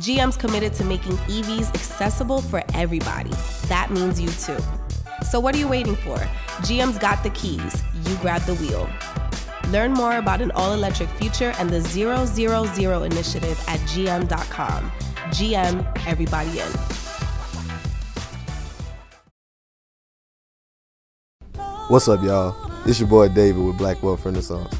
GM's committed to making EVs accessible for everybody. That means you too. So, what are you waiting for? GM's got the keys. You grab the wheel. Learn more about an all electric future and the 000 initiative at gm.com. GM, everybody in. What's up, y'all? It's your boy David with Black Wealth Renaissance,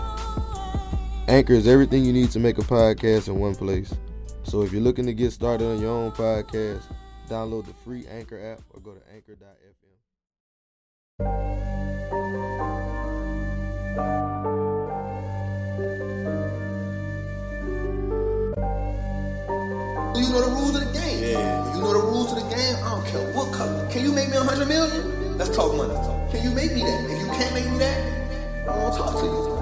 Anchor is everything you need to make a podcast in one place. So if you're looking to get started on your own podcast, download the free Anchor app or go to anchor.fm. You know the rules of the game. Yeah. You know the rules of the game. I don't care what color. Can you make me a hundred million? Let's talk money. Let's talk. Can you make me that? If you can't make me that, I won't talk to you.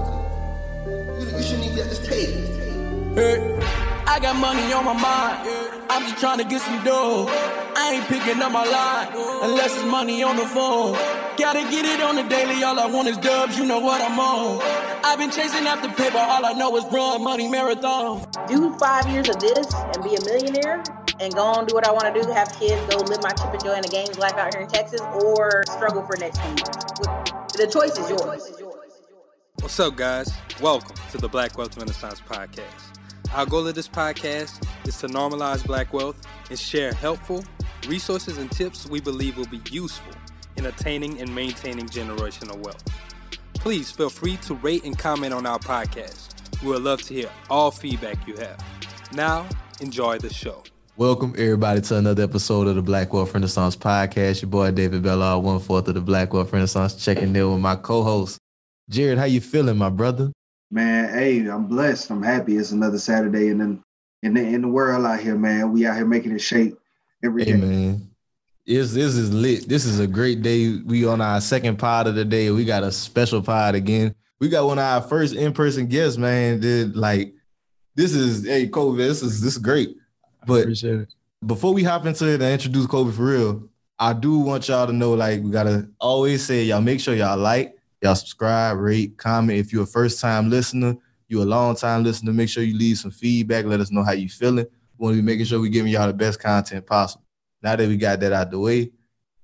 You, you shouldn't even be at this table. Hey, I got money on my mind. I'm just trying to get some dough. I ain't picking up my line unless it's money on the phone. Gotta get it on the daily. All I want is dubs. You know what I'm on. I've been chasing after paper. All I know is run money marathon. Do five years of this and be a millionaire and go on do what I want to do, have kids, go live my Chip and Joanna Gaines life out here in Texas, or struggle for the next 10 years. The choice is yours. What's up, guys? Welcome to the Black Wealth Renaissance Podcast. Our goal of this podcast is to normalize black wealth and share helpful resources and tips we believe will be useful in attaining and maintaining generational wealth. Please feel free to rate and comment on our podcast. We would love to hear all feedback you have. Now, enjoy the show. Welcome everybody to another episode of the Black Wealth Renaissance Podcast. Your boy David Bellard, one fourth of the Black Wealth Renaissance, checking in with my co-host Jared. How you feeling, my brother? Man, hey, I'm blessed. I'm happy. It's another Saturday, and then in the in the world out here, man, we out here making it shake every hey, day. man. This, this is lit. This is a great day. We on our second pod of the day. We got a special pod again. We got one of our first in-person guests, man. Did like this is hey Colby, this is this is great. But before we hop into it and introduce Colby for real, I do want y'all to know, like, we gotta always say, y'all make sure y'all like, y'all subscribe, rate, comment. If you're a first time listener, you're a long time listener, make sure you leave some feedback. Let us know how you feeling. We want to be making sure we're giving y'all the best content possible. Now that we got that out the way,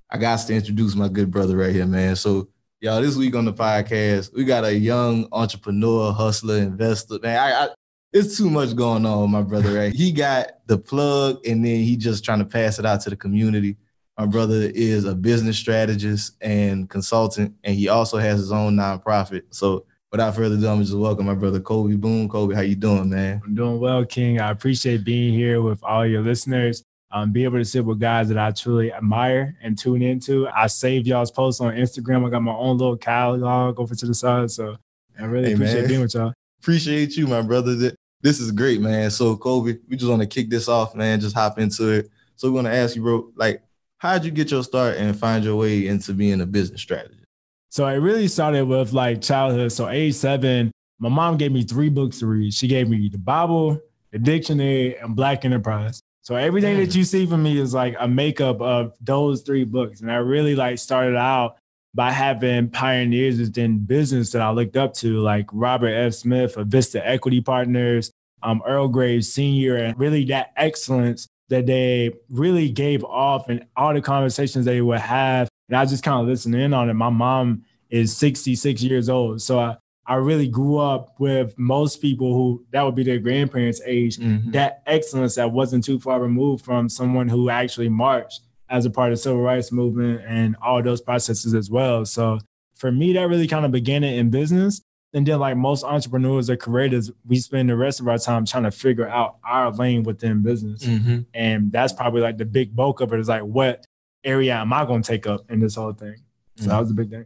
I got to introduce my good brother right here, man. So, y'all, this week on the podcast, we got a young entrepreneur, hustler, investor. Man, I, I it's too much going on, my brother. Right? He got the plug, and then he just trying to pass it out to the community. My brother is a business strategist and consultant, and he also has his own nonprofit. So, without further ado, I'm just welcome my brother Colby Boone. Colby, how you doing, man? I'm doing well, King. I appreciate being here with all your listeners. Um, be able to sit with guys that I truly admire and tune into. I saved y'all's posts on Instagram. I got my own little catalog over to the side. So I really hey, appreciate man. being with y'all. Appreciate you, my brother. This is great, man. So Colby, we just want to kick this off, man. Just hop into it. So we want to ask you, bro, like, how'd you get your start and find your way into being a business strategist? So it really started with like childhood. So age seven, my mom gave me three books to read. She gave me the Bible, the dictionary, and Black Enterprise. So everything that you see from me is like a makeup of those three books. And I really like started out by having pioneers within business that I looked up to, like Robert F. Smith of Vista Equity Partners, um, Earl Graves Sr., and really that excellence that they really gave off and all the conversations they would have. And I just kind of listened in on it. My mom is 66 years old. So I, I really grew up with most people who that would be their grandparents' age, mm-hmm. that excellence that wasn't too far removed from someone who actually marched as a part of the civil rights movement and all those processes as well. So for me, that really kind of began it in business. And then, like most entrepreneurs or creators, we spend the rest of our time trying to figure out our lane within business. Mm-hmm. And that's probably like the big bulk of it is like, what area am I going to take up in this whole thing? So that was a big thing.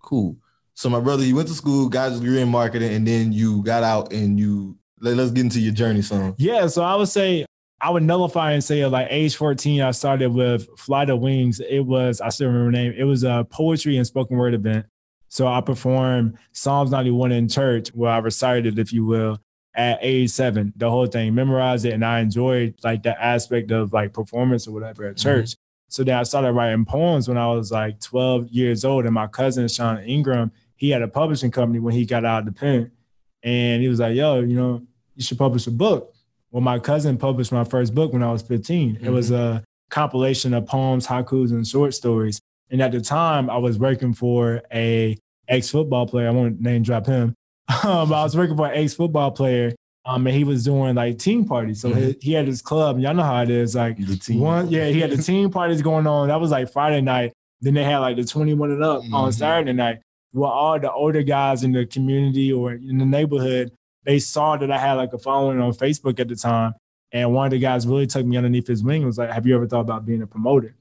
Cool. So my brother, you went to school, got your degree in marketing, and then you got out and you let, us get into your journey son. Yeah. So I would say I would nullify and say like age 14, I started with Fly the Wings. It was, I still remember the name. It was a poetry and spoken word event. So I performed Psalms 91 in church where I recited, if you will, at age seven, the whole thing, memorized it. And I enjoyed like the aspect of like performance or whatever at mm-hmm. church. So then I started writing poems when I was like 12 years old. And my cousin, Sean Ingram, he had a publishing company when he got out of the pen. And he was like, yo, you know, you should publish a book. Well, my cousin published my first book when I was 15. It was mm-hmm. a compilation of poems, haikus, and short stories. And at the time, I was working for a ex football player. I won't name drop him. Um, I was working for an ex football player. Um, and he was doing like team parties. So he, he had his club. Y'all know how it is. Like The team. one, yeah, he had the team parties going on. That was like Friday night. Then they had like the 21 and up on Mhm. Saturday night. Well, all the older guys in the community or in the neighborhood, they saw that I had like a following on Facebook at the time. And one of the guys really took me underneath his wing and was like, Have you ever thought about being a promoter?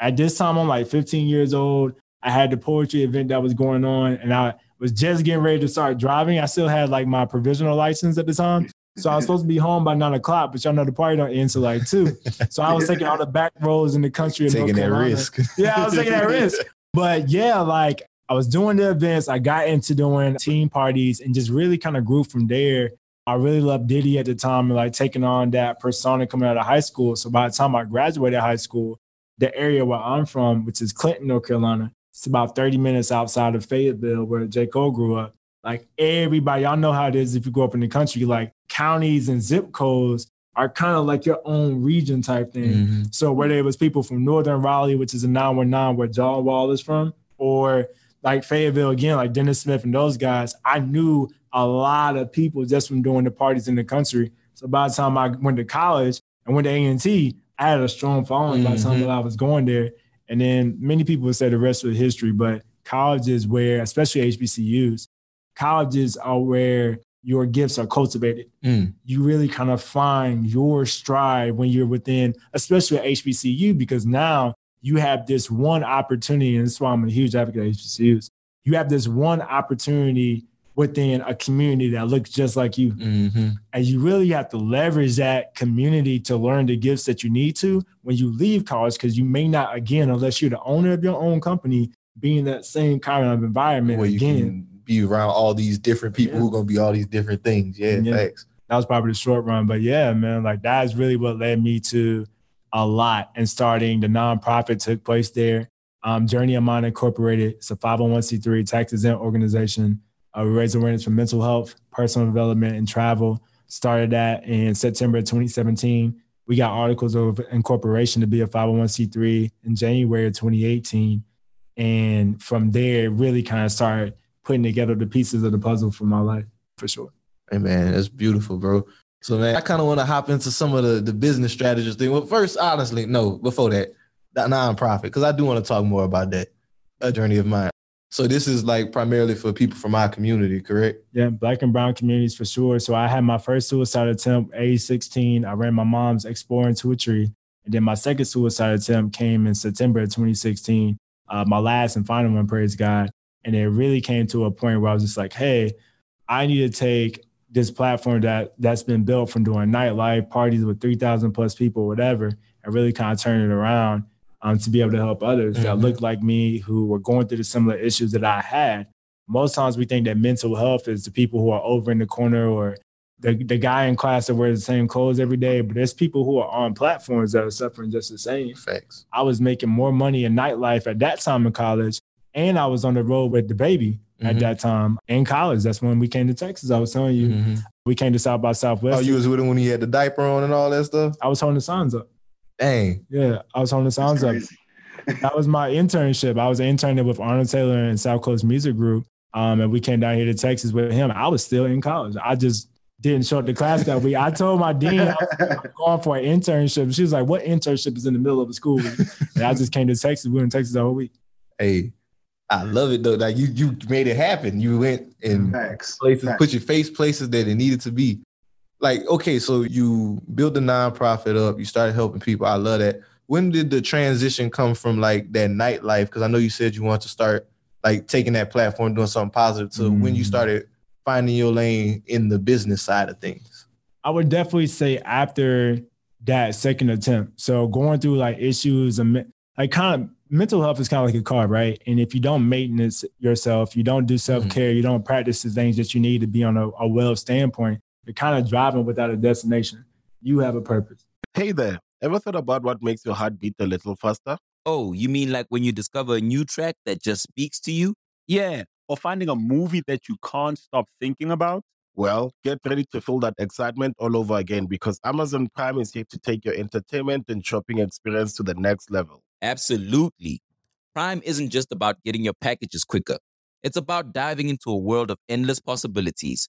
At this time, I'm like 15 years old. I had the poetry event that was going on, and I was just getting ready to start driving. I still had like my provisional license at the time. So I was supposed to be home by nine o'clock, but y'all know the party don't end till like two. So I was taking all the back roads in the country. Taking that risk. Yeah, I was taking that risk. But yeah, like I was doing the events. I got into doing team parties and just really kind of grew from there. I really loved Diddy at the time and like taking on that persona coming out of high school. So by the time I graduated high school, the area where I'm from, which is Clinton, North Carolina, it's about 30 minutes outside of Fayetteville where J. Cole grew up. Like everybody, y'all know how it is if you grow up in the country, like counties and zip codes are kind of like your own region type thing. Mhm. So whether it was people from Northern Raleigh, which is a 919 where John Wall is from, or like Fayetteville again, like Dennis Smith and those guys, I knew a lot of people just from doing the parties in the country. So by the time I went to college and went to A&T, I had a strong following by the time that I was going there. And then many people would say the rest was history, but colleges where, especially HBCUs, colleges are where your gifts are cultivated Mm. you really kind of find your stride when you're within, especially at HBCU, because now you have this one opportunity, and that's why I'm a huge advocate of HBCUs. You have this one opportunity within a community that looks just like you. Mhm. And you really have to leverage that community to learn the gifts that you need to when you leave college, because you may not, again, unless you're the owner of your own company, be in that same kind of environment Where you again. can be around all these different people Yeah. who are gonna be all these different things. Yeah, Yeah. thanks. that was probably the short run. But yeah, man, like that is really what led me to a lot and starting the nonprofit took place there. Um, Journey of Mind Incorporated. It's a 501c3 tax exempt organization. Uh, we raise awareness for mental health, personal development, and travel. Started that in September 2017. We got articles of incorporation to be a 501c3 in January of 2018. And from there, really kind of started putting together the pieces of the puzzle for my life, for sure. Hey man, that's beautiful, bro. So man, I kind of want to hop into some of the, the business strategies thing. Well, first, honestly, no, before that, that nonprofit, because I do want to talk more about that, a Journey of Mind. So this is like primarily for people from our community, correct? Yeah, black and brown communities for sure. So I had my first suicide attempt age 16. I ran my mom's Explorer into a Tree. And then my second suicide attempt came in September of 2016. Uh, my last and final one, praise God. And it really came to a point where I was just like, hey, I need to take this platform that that's been built from doing nightlife parties with 3,000 plus people, whatever, and really kind of turn it around um, to be able to help others that Mhm. look like me who were going through the similar issues that I had most times we think that mental health is the people who are over in the corner or the, the guy in class that wears the same clothes every day, but there's people who are on platforms that are suffering just the same. Facts. I was making more money in nightlife at that time in college, and I was on the road with DaBaby at Mhm. that time in college. That's when we came to Texas. I was telling you, Mhm. we came to South by Southwest. Oh, you was with him when he had the diaper on and all that stuff? I was holding the signs up. Dang. Yeah, I was holding the sounds up. That was my internship. I was interning with Arnold Taylor and South Coast Music Group. Um, and we came down here to Texas with him. I was still in college. I just didn't show up to class that week. I told my dean I was going for an internship. She was like, What internship is in the middle of a school? And I just came to Texas. We were in Texas the whole week. Hey, I love it though. Like you, you made it happen. You went in Facts. places, Facts. put your face places that it needed to be. Like, okay, so you built the nonprofit up, you started helping people. I love that. When did the transition come from like that nightlife? Because I know you said you want to start like taking that platform, doing something positive to when you Mm. started finding your lane in the business side of things. I would definitely say after that second attempt. So going through like issues and like kind of mental health is kind of like a car, right? And if you don't maintenance yourself, you don't do self care, you don't practice the things that you need to be on a, a well standpoint, you're kind of driving without a destination. You have a purpose. Hey there, ever thought about what makes your heart beat a little faster? Oh, you mean like when you discover a new track that just speaks to you? Yeah, or finding a movie that you can't stop thinking about. Well, get ready to feel that excitement all over again because Amazon Prime is here to take your entertainment and shopping experience to the next level. Absolutely. Prime isn't just about getting your packages quicker. It's about diving into a world of endless possibilities,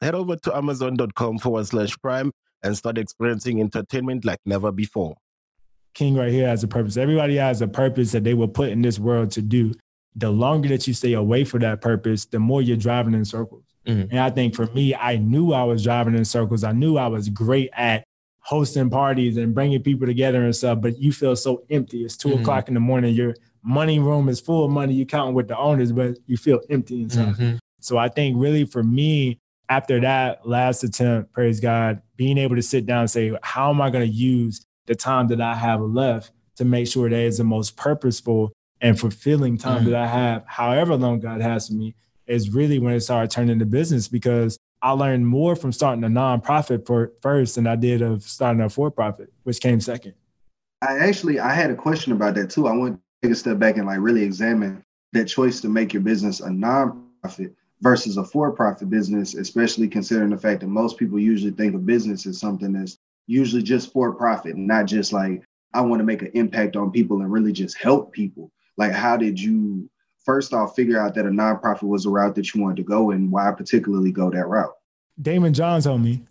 Head over to amazon.com forward slash prime and start experiencing entertainment like never before. King right here has a purpose. Everybody has a purpose that they were put in this world to do. The longer that you stay away from that purpose, the more you're driving in circles. Mhm. And I think for me, I knew I was driving in circles. I knew I was great at hosting parties and bringing people together and stuff, but you feel so empty. It's 2 Mhm. o'clock in the morning. Your money room is full of money. You're counting with the owners, but you feel empty inside. Mhm. So I think really for me, after that last attempt, praise God, being able to sit down and say, how am I going to use the time that I have left to make sure that is the most purposeful and fulfilling time Mhm. that I have, however long God has for me, is really when it started turning to business because I learned more from starting a nonprofit for first than I did of starting a for-profit, which came second. I actually I had a question about that too. I want to take a step back and like really examine that choice to make your business a nonprofit versus a for-profit business, especially considering the fact that most people usually think of business as something that's usually just for profit, not just like I want to make an impact on people and really just help people. Like, how did you first off figure out that a nonprofit was a route that you wanted to go, and why particularly go that route? Daymond Johns on me.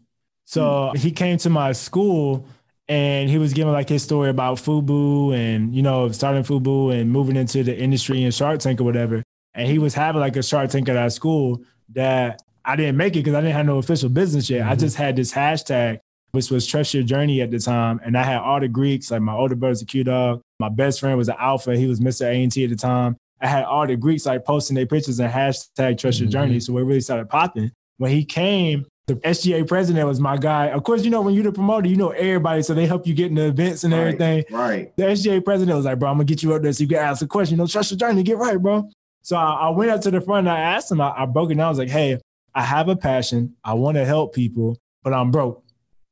So mm. he came to my school and he was giving like his story about Fubu and you know starting Fubu and moving into the industry and Shark Tank or whatever. And he was having like a Shark Tank at our school that I didn't make it because I didn't have no official business yet. I mm-hmm. just had this hashtag which was Trust Your Journey at the time, and I had all the Greeks like my older brother's a Q Dog, my best friend was an Alpha, he was Mr. A and T at the time. I had all the Greeks like posting their pictures and hashtag Trust Your Journey, mm-hmm. so it really started popping. When he came, the SGA president was my guy. Of course, you know, when you're the promoter, you know everybody, so they help you get in the events and everything. Right. The SGA president was like, bro, I'm gonna get you up there so you can ask a question. You know, trust your journey, get right, bro. So I, I went up to the front and I asked him, I, I broke it down. I was like, hey, I have a passion. I want to help people, but I'm broke.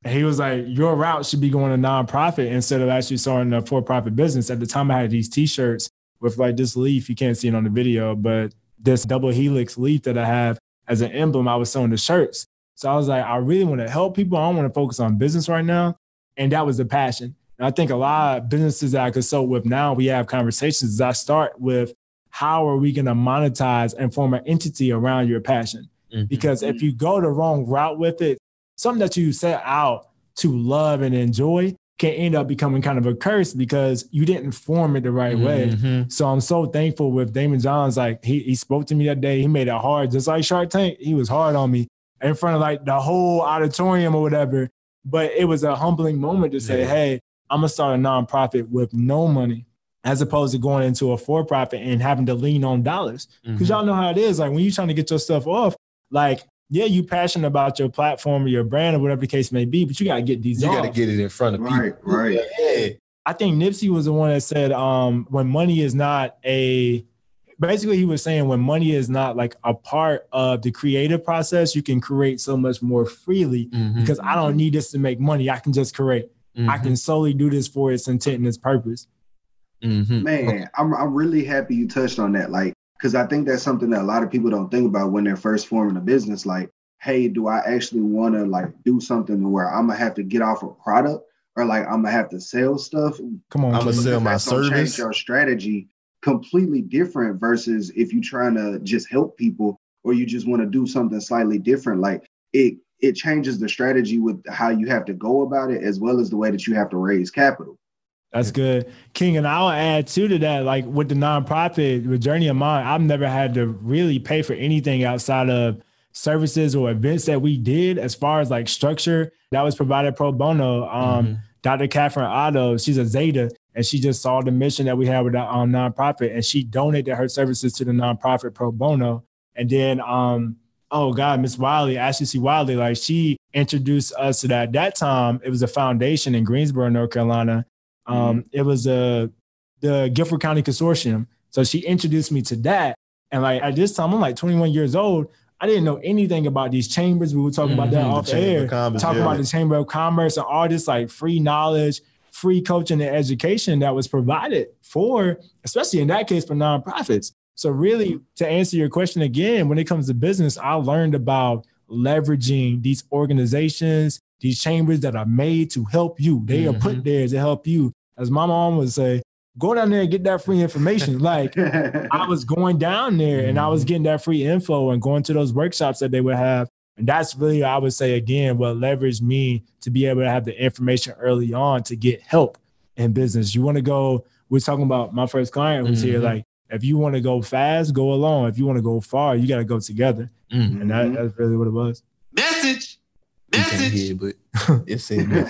And he was like, your route should be going to nonprofit instead of actually starting a for-profit business. At the time, I had these t-shirts with like this leaf. You can't see it on the video, but this double helix leaf that I have as an emblem, I was sewing the shirts. So I was like, I really want to help people. I don't want to focus on business right now. And that was the passion. And I think a lot of businesses that I consult with now, we have conversations. I start with how are we going to monetize and form an entity around your passion? Because if you go the wrong route with it, something that you set out to love and enjoy can end up becoming kind of a curse because you didn't form it the right way. Mhm. So I'm so thankful with Daymond Johns. Like he, he spoke to me that day. He made it hard, just like Shark Tank. He was hard on me in front of like the whole auditorium or whatever. But it was a humbling moment to say, Yeah. hey, I'm gonna start a nonprofit with no money, as opposed to going into a for-profit and having to lean on dollars. Because Mhm. y'all know how it is. Like when you're trying to get your stuff off, like yeah, you passionate about your platform or your brand or whatever the case may be, but you gotta get these You got to get it in front of people. Right, right. Yeah. I think Nipsey was the one that said, um, when money is not a basically he was saying when money is not like a part of the creative process, you can create so much more freely Mhm. because I don't need this to make money. I can just create. I Mhm. can solely do this for its intent and its purpose. Mhm. Man, I'm I'm really happy you touched on that. Like because I think that's something that a lot of people don't think about when they're first forming a business. Like, hey, do I actually want to like do something where I'm gonna have to get off a product or like I'm gonna have to sell stuff? Come on, I'm gonna sell my That's change service. your strategy completely different versus if you're trying to just help people or you just want to do something slightly different. Like it it changes the strategy with how you have to go about it as well as the way that you have to raise capital. That's good, King. And I'll add too to that, like with the nonprofit, with Journey of Mind, I've never had to really pay for anything outside of services or events that we did as far as like structure that was provided pro bono. Um, Dr. Catherine Otto, she's a Zeta, and she just saw the mission that we had with our um, nonprofit, and she donated her services to the nonprofit pro bono. And then, um, oh God, Miss Wiley, Ashley C. Wiley, like she introduced us to that. At that time, it was a foundation in Greensboro, North Carolina. Um, It was a the Guilford County Consortium. So she introduced me to that. And like at this time, I'm like 21 years old. I didn't know anything about these chambers. We were talking about that Mhm, the off of air. Commerce, talking yeah. about the Chamber of Commerce and all this like free knowledge, free coaching and education that was provided for, especially in that case for nonprofits. So really, to answer your question again, when it comes to business, I learned about leveraging these organizations, these chambers that are made to help you. They are put there to help you. As my mom would say, go down there and get that free information. Like I was going down there and I was getting that free info and going to those workshops that they would have. And that's really, I would say again, what leveraged me to be able to have the information early on to get help in business. You want to go, we're talking about my first client who's here. Mhm. Like, if you want to go fast, go alone. If you want to go far, you got to go together. Mhm. And that, that's really what it was. Message. Can't hear, it, but it said no,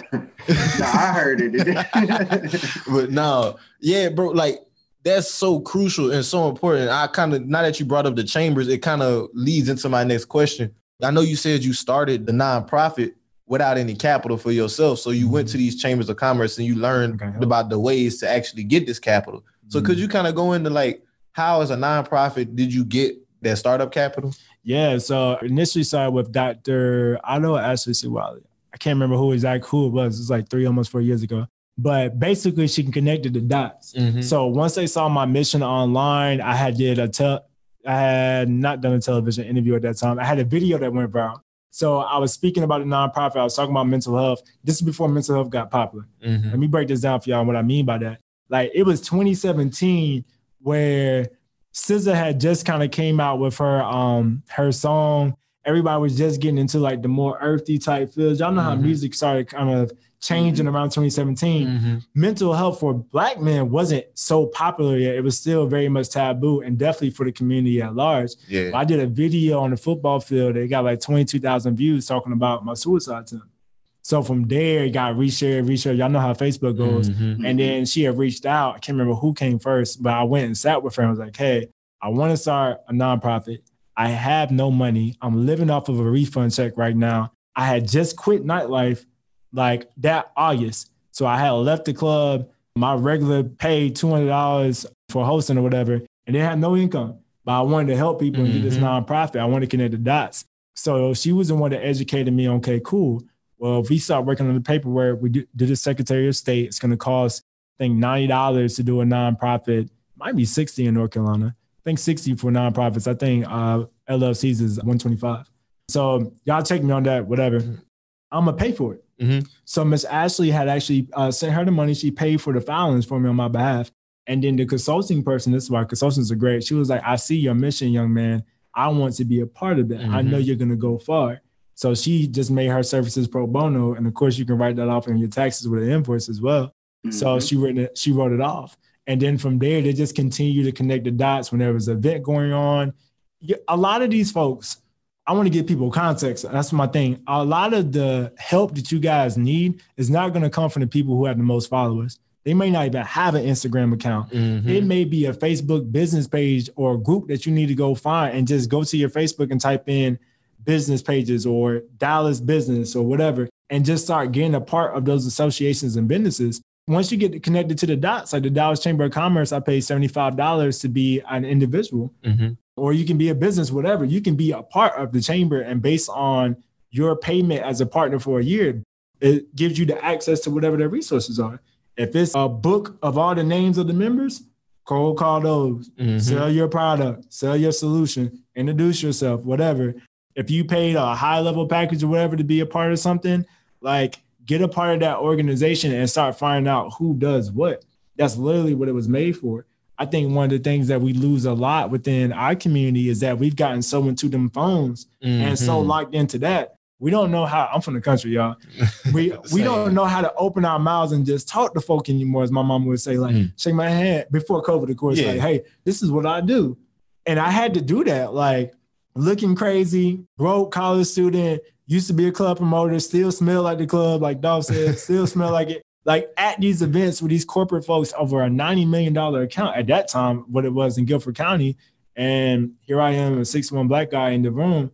I heard it. but no, yeah, bro, like that's so crucial and so important. I kind of now that you brought up the chambers, it kind of leads into my next question. I know you said you started the nonprofit without any capital for yourself. So you went mm-hmm. to these chambers of commerce and you learned about the ways to actually get this capital. So could mm-hmm. you kind of go into like how as a nonprofit did you get that startup capital? Yeah, so initially started with Dr. Otto Ashley C. Wiley. I can't remember who exactly who it was. It was like three, almost four years ago. But basically, she connected the dots. Mhm. So once they saw my mission online, I had did a tel- I had not done a television interview at that time. I had a video that went viral. So I was speaking about a nonprofit. I was talking about mental health. This is before mental health got popular. Mhm. Let me break this down for y'all. What I mean by that, like it was 2017 where SZA had just kind of came out with her um her song. Everybody was just getting into like the more earthy type feels. Y'all know how Mhm. music started kind of changing around 2017. Mental health for black men wasn't so popular yet. It was still very much taboo and definitely for the community at large. Yeah. I did a video on the football field. It got like 22,000 views talking about my suicide attempt. So from there, it got reshared, reshared. Y'all know how Facebook goes. Mhm. And then she had reached out. I can't remember who came first, but I went and sat with her and was like, hey, I want to start a nonprofit. I have no money. I'm living off of a refund check right now. I had just quit nightlife like that August. So I had left the club. My regular pay $200 for hosting or whatever, and they had no income. But I wanted to help people and do this Mhm. nonprofit. I wanted to connect the dots. So she was the one that educated me on, okay, cool. Well, if we start working on the paperwork, we do, do the Secretary of State. It's going to cost, I think, $90 to do a nonprofit. Might be 60 in North Carolina. I think 60 for nonprofits. I think uh, LLCs is 125. So y'all take me on that, whatever. I'm going to pay for it. Mhm. So Miss Ashley had actually uh, sent her the money. She paid for the filings for me on my behalf. And then the consulting person, this is why consultants are great. She was like, I see your mission, young man. I want to be a part of that. I know Mhm. you're going to go far. So she just made her services pro bono. And of course, you can write that off in your taxes with an invoice as well. So she wrote it, she wrote it off. And then from there, they just continue to connect the dots when there was an event going on. A lot of these folks, I want to give people context. That's my thing. A lot of the help that you guys need is not going to come from the people who have the most followers. They may not even have an Instagram account. Mhm. It may be a Facebook business page or a group that you need to go find and just go to your Facebook and type in business pages or Dallas business or whatever and just start getting a part of those associations and businesses. Once you get connected to the dots, like the Dallas Chamber of Commerce, I pay $75 to be an individual Mhm. or you can be a business, whatever. You can be a part of the chamber, and based on your payment as a partner for a year, it gives you the access to whatever their resources are. If it's a book of all the names of the members, cold call those, Mhm. sell your product, sell your solution, introduce yourself, whatever. If you paid a high level package or whatever to be a part of something, like get a part of that organization and start finding out who does what. That's literally what it was made for. I think one of the things that we lose a lot within our community is that we've gotten so into them phones and so Mhm. locked into that. We don't know how I'm from the country, y'all. We we don't know how to open our mouths and just talk to folk anymore, as my mom would say, like, Mm. shake my hand before COVID, of course, Yeah. like, hey, this is what I do. And I had to do that, like looking crazy, broke college student, used to be a club promoter, still smell like the club, like Dolph said, still smell like it. Like at these events with these corporate folks over a $90 million account at that time, what it was in Guilford County. And here I am, a six one black guy in the room.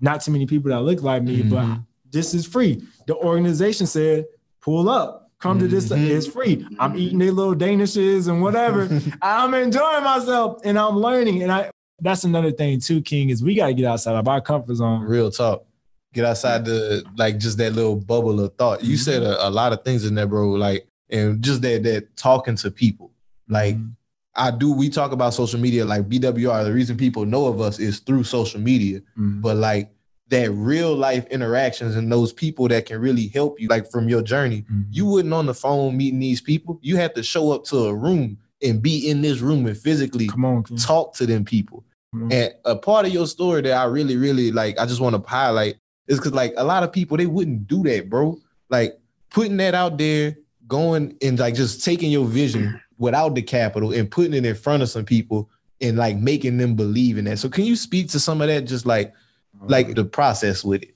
Not too many people that look like me, but mm-hmm. this is free. The organization said, pull up, come to this. Mm-hmm. It's free. I'm eating their little danishes and whatever. I'm enjoying myself and I'm learning. And I that's another thing too, King, is we gotta get outside of our comfort zone. Real talk. Get outside the like just that little bubble of thought. You mm-hmm. said a, a lot of things in there, bro. Like and just that that talking to people. Like mm-hmm. I do. We talk about social media. Like BWR. The reason people know of us is through social media. Mm-hmm. But like that real life interactions and those people that can really help you, like from your journey. You wouldn't on the phone meeting these people. You have to show up to a room and be in this room and physically Come on, talk to them people. Mm-hmm. And a part of your story that I really, really like, I just want to highlight is because like a lot of people they wouldn't do that, bro. Like putting that out there, going and like just taking your vision mm. without the capital and putting it in front of some people and like making them believe in that. So can you speak to some of that, just like oh, like the process with it?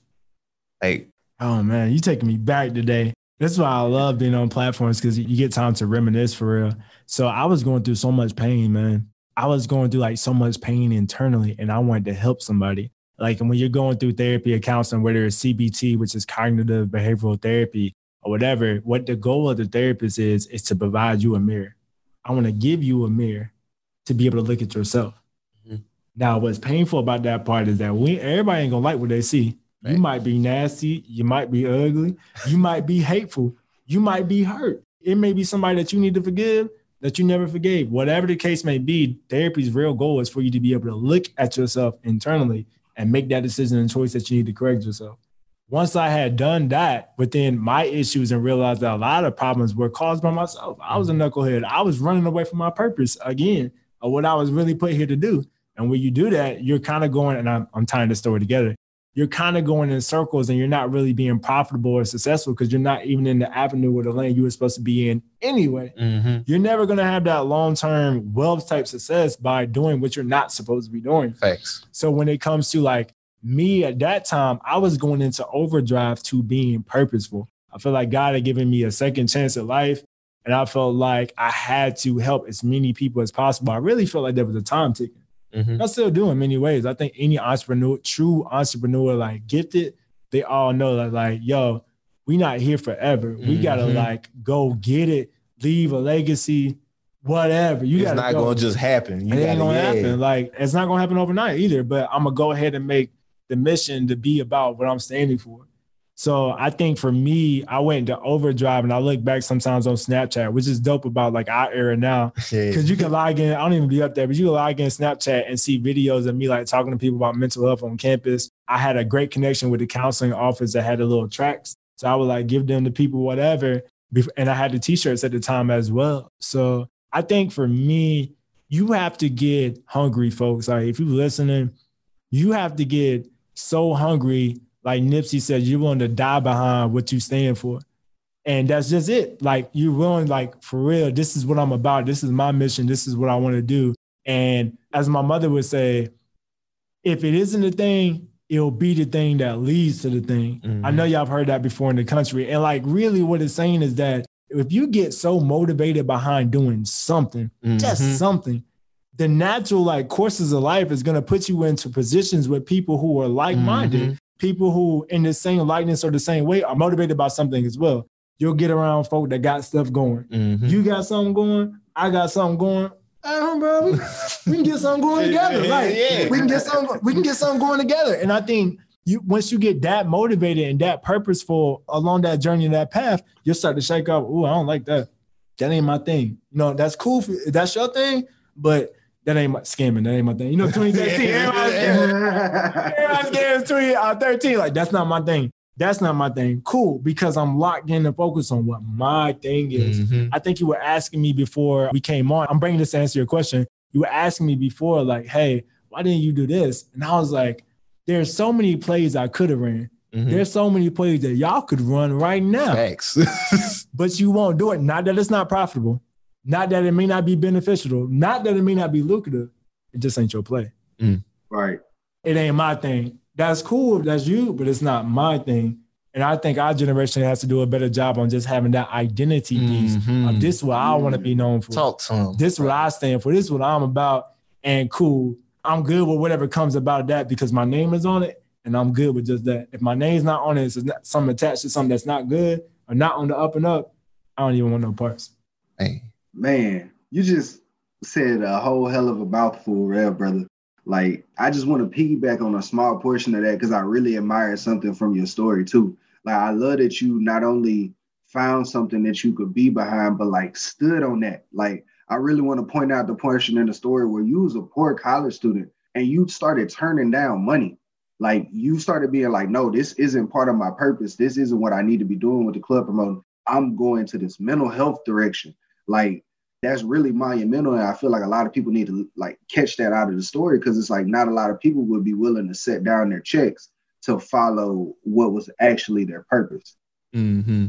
Like Oh man, you taking me back today. That's why I love being on platforms because you get time to reminisce for real. So I was going through so much pain, man. I was going through like so much pain internally, and I wanted to help somebody. Like when you're going through therapy or counseling, whether it's CBT, which is cognitive behavioral therapy, or whatever, what the goal of the therapist is is to provide you a mirror. I want to give you a mirror to be able to look at yourself. Mm-hmm. Now, what's painful about that part is that we everybody ain't gonna like what they see. You might be nasty, you might be ugly, you might be hateful, you might be hurt. It may be somebody that you need to forgive that you never forgave. Whatever the case may be, therapy's real goal is for you to be able to look at yourself internally and make that decision and choice that you need to correct yourself. Once I had done that within my issues and realized that a lot of problems were caused by myself, I was a mm-hmm. knucklehead. I was running away from my purpose again, of what I was really put here to do. And when you do that, you're kind of going, and I'm, I'm tying the story together. You're kind of going in circles and you're not really being profitable or successful because you're not even in the avenue or the lane you were supposed to be in anyway. Mm-hmm. You're never going to have that long term wealth type success by doing what you're not supposed to be doing. Facts. So when it comes to like me at that time, I was going into overdrive to being purposeful. I feel like God had given me a second chance at life. And I felt like I had to help as many people as possible. I really felt like there was a time ticking. I still do in many ways. I think any entrepreneur, true entrepreneur, like gifted, they all know that, like, yo, we not here forever. We gotta Mhm. like go get it, leave a legacy, whatever. You it's gotta not go. gonna just happen. You it ain't gotta, gonna yeah. happen. Like it's not gonna happen overnight either. But I'm gonna go ahead and make the mission to be about what I'm standing for. So I think for me, I went into overdrive and I look back sometimes on Snapchat, which is dope about like our era now. Cause you can log in, I don't even be up there, but you can log in Snapchat and see videos of me like talking to people about mental health on campus. I had a great connection with the counseling office that had the little tracks. So I would like give them to people whatever. And I had the t-shirts at the time as well. So I think for me, you have to get hungry, folks. Like if you're listening, you have to get so hungry, like Nipsey said, you're willing to die behind what you stand for. And that's just it. Like you're willing, like for real, this is what I'm about. This is my mission. This is what I want to do. And as my mother would say, if it isn't the thing, it'll be the thing that leads to the thing. I know y'all have heard that before in the country. And like really what it's saying is that if you get so motivated behind doing something, Mhm. just something, the natural like courses of life is gonna put you into positions with people who are like-minded, Mhm. People who in the same likeness or the same way are motivated by something as well. You'll get around folk that got stuff going. Mhm. You got something going, I got something going. Hey, bro, we, we can get something going together. Like Yeah. we can get something, we can get something going together. And I think you once you get that motivated and that purposeful along that journey and that path, you'll start to shake up. Ooh, I don't like that. that ain't my thing. You know, that's cool. For, that's your thing, but that ain't my scamming. That ain't my thing. You know, 2013, everybody's scamming. Scamming 2013. Like, that's not my thing. That's not my thing. Cool, because I'm locked in and focused on what my thing is. Mhm. I think you were asking me before we came on. I'm bringing this to answer your question. You were asking me before, like, hey, why didn't you do this? And I was like, there's so many plays I could have ran. Mhm. There's so many plays that y'all could run right now. Facts. but you won't do it. Not that it's not profitable, not that it may not be beneficial, not that it may not be lucrative. It just ain't your play. Right. It ain't my thing. That's cool if that's you, but it's not my thing. And I think our generation has to do a better job on just having that identity piece Mhm. of this is what I want to be known for. Talk to him. This is what I stand for. This is what I'm about. And cool. I'm good with whatever comes about that because my name is on it. And I'm good with just that. If my name's not on it, it's not something attached to something that's not good or not on the up and up. I don't even want no parts. Hey. Man, you just said a whole hell of a mouthful, real brother. Like, I just want to piggyback on a small portion of that because I really admire something from your story too. Like, I love that you not only found something that you could be behind, but like stood on that. Like, I really want to point out the portion in the story where you was a poor college student and you started turning down money. Like, you started being like, no, this isn't part of my purpose. This isn't what I need to be doing with the club promoting. I'm going to this mental health direction. Like, that's really monumental and i feel like a lot of people need to like catch that out of the story because it's like not a lot of people would be willing to set down their checks to follow what was actually their purpose Mm-hmm.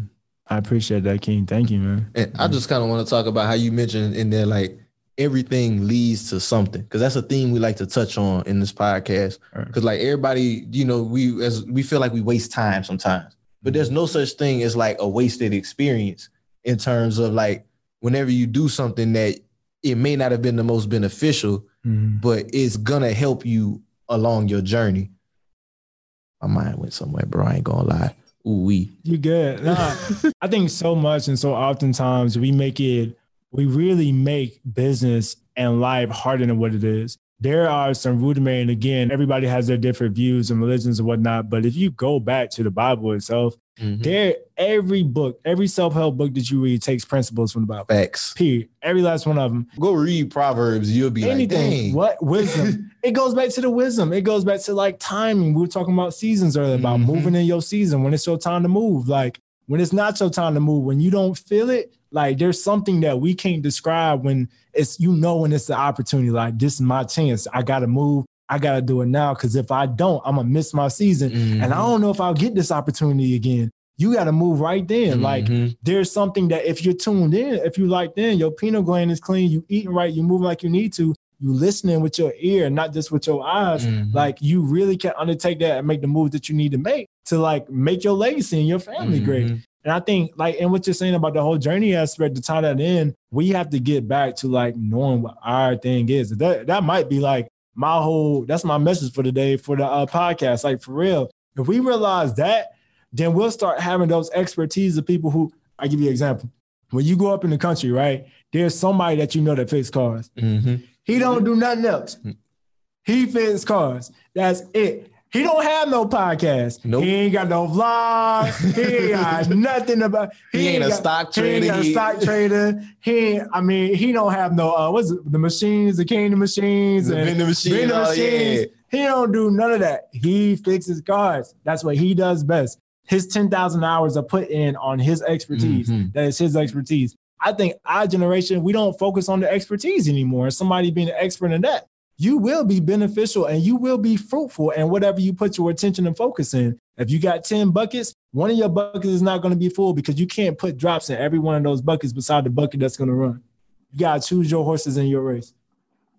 I appreciate that, King. Thank you, man. And I just kind of want to talk about how you mentioned in there, like everything leads to something, because that's a theme we like to touch on in this podcast. Because like everybody, you know, we as we feel like we waste time sometimes, but there's no such thing as like a wasted experience in terms of like whenever you do something that it may not have been the most beneficial, mm-hmm. but it's gonna help you along your journey. My mind went somewhere, bro. I ain't gonna lie. Ooh wee. You good. Nah, I think so much and so oftentimes we make it, we really make business and life harder than what it is. There are some rudimentary, and again, everybody has their different views and religions and whatnot. But if you go back to the Bible itself, there every book, every self-help book that you read takes principles from the Bible. Facts. Period. Every last one of them. Go read Proverbs. You'll be anything. like, dang. what wisdom? it goes back to the wisdom. It goes back to like timing. We were talking about seasons earlier about Mm-hmm. moving in your season when it's your time to move. Like when it's not your time to move, when you don't feel it, like there's something that we can't describe when it's you know when it's the opportunity. Like this is my chance. I gotta move. I gotta do it now because if I don't, I'm gonna miss my season, and I Mm-hmm. don't know if I'll get this opportunity again. You got to move right then. Like Mm-hmm. there's something that if you're tuned in, if you like then, your pineal gland is clean, you eating right, you moving like you need to, you listening with your ear, not just with your eyes. Mhm. Like you really can undertake that and make the move that you need to make to like make your legacy and your family great. And I think like and what you're saying about the whole journey aspect to tie that in, we have to get back to like knowing what our thing is. That that might be like my whole that's my message for the day for the uh, podcast. Like for real, if we realize that, then we'll start having those expertise of people who I give you an example. When you go up in the country, right? There's somebody that you know that fixes cars. Mm-hmm. He don't do nothing else. He fixes cars. That's it. He don't have no podcast. Nope. He ain't got no vlog. He ain't got nothing about. He ain't a got- stock trader. He ain't a stock trader. He, ain't, I mean, he don't have no. Uh, what's it? The machines, the candy machines, The and vending machine, vending oh, machines. yeah. He don't do none of that. He fixes cars. That's what he does best. His ten thousand hours are put in on his expertise. Mhm. That is his expertise. I think our generation we don't focus on the expertise anymore. Somebody being an expert in that, you will be beneficial and you will be fruitful in whatever you put your attention and focus in. If you got ten buckets, one of your buckets is not going to be full because you can't put drops in every one of those buckets beside the bucket that's going to run. You got to choose your horses in your race.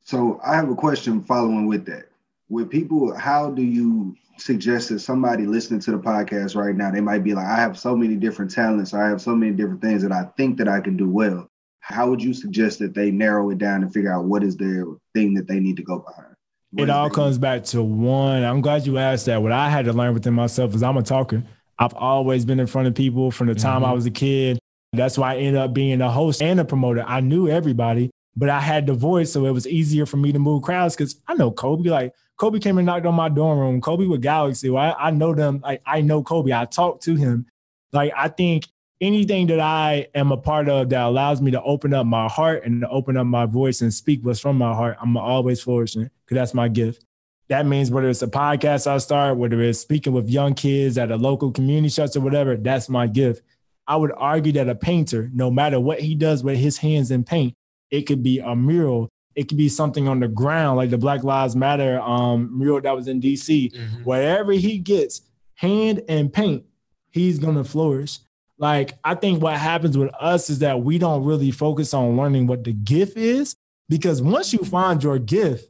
So I have a question following with that. With people, how do you suggest that somebody listening to the podcast right now, they might be like, I have so many different talents, I have so many different things that I think that I can do well. How would you suggest that they narrow it down and figure out what is their thing that they need to go behind? What it all comes back to one. I'm glad you asked that. What I had to learn within myself is I'm a talker. I've always been in front of people from the time I mm-hmm. was a kid. That's why I ended up being a host and a promoter. I knew everybody, but I had the voice, so it was easier for me to move crowds because I know Colby. Like Colby came and knocked on my dorm room. Colby with Galaxy. Well, I, I know them. Like I know Colby. I talked to him. Like I think anything that I am a part of that allows me to open up my heart and to open up my voice and speak what's from my heart, I'm always flourishing because that's my gift. That means whether it's a podcast I start, whether it's speaking with young kids at a local community church or whatever, that's my gift. I would argue that a painter, no matter what he does with his hands in paint, it could be a mural, it could be something on the ground, like the Black Lives Matter um, mural that was in DC. Mm-hmm. Wherever he gets hand and paint, he's gonna flourish. Like I think what happens with us is that we don't really focus on learning what the gift is because once you find your gift,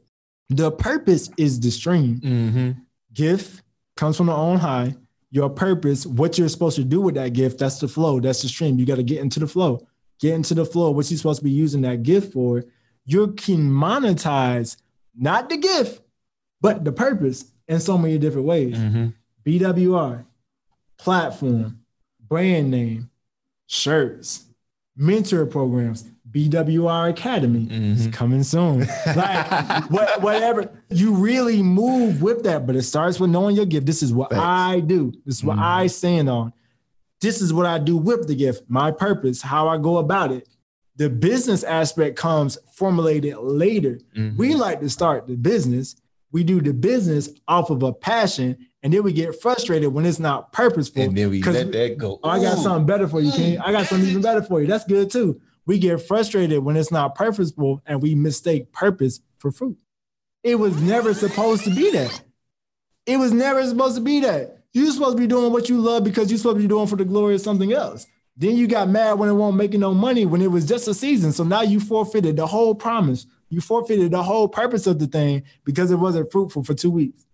the purpose is the stream. Mm-hmm. Gift comes from the on high. Your purpose, what you're supposed to do with that gift, that's the flow, that's the stream. You got to get into the flow. Get into the flow. What you're supposed to be using that gift for. You can monetize not the gift, but the purpose in so many different ways. Mm-hmm. BWR, platform, brand name, shirts, mentor programs, BWR Academy is mm-hmm. coming soon. Like what, whatever you really move with that, but it starts with knowing your gift. This is what I do. This is what I mm-hmm. stand on. This is what I do with the gift. My purpose, how I go about it. The business aspect comes formulated later. We mm-hmm. like to start the business. We do the business off of a passion, and then we get frustrated when it's not purposeful. And then we let that go. Oh, I got something better for you, King. I got something even better for you. That's good too. We get frustrated when it's not purposeful and we mistake purpose for fruit. It was never supposed to be that. It was never supposed to be that. You're supposed to be doing what you love because you're supposed to be doing for the glory of something else. Then you got mad when it won't making no money when it was just a season. So now you forfeited the whole promise. You forfeited the whole purpose of the thing because it wasn't fruitful for two weeks.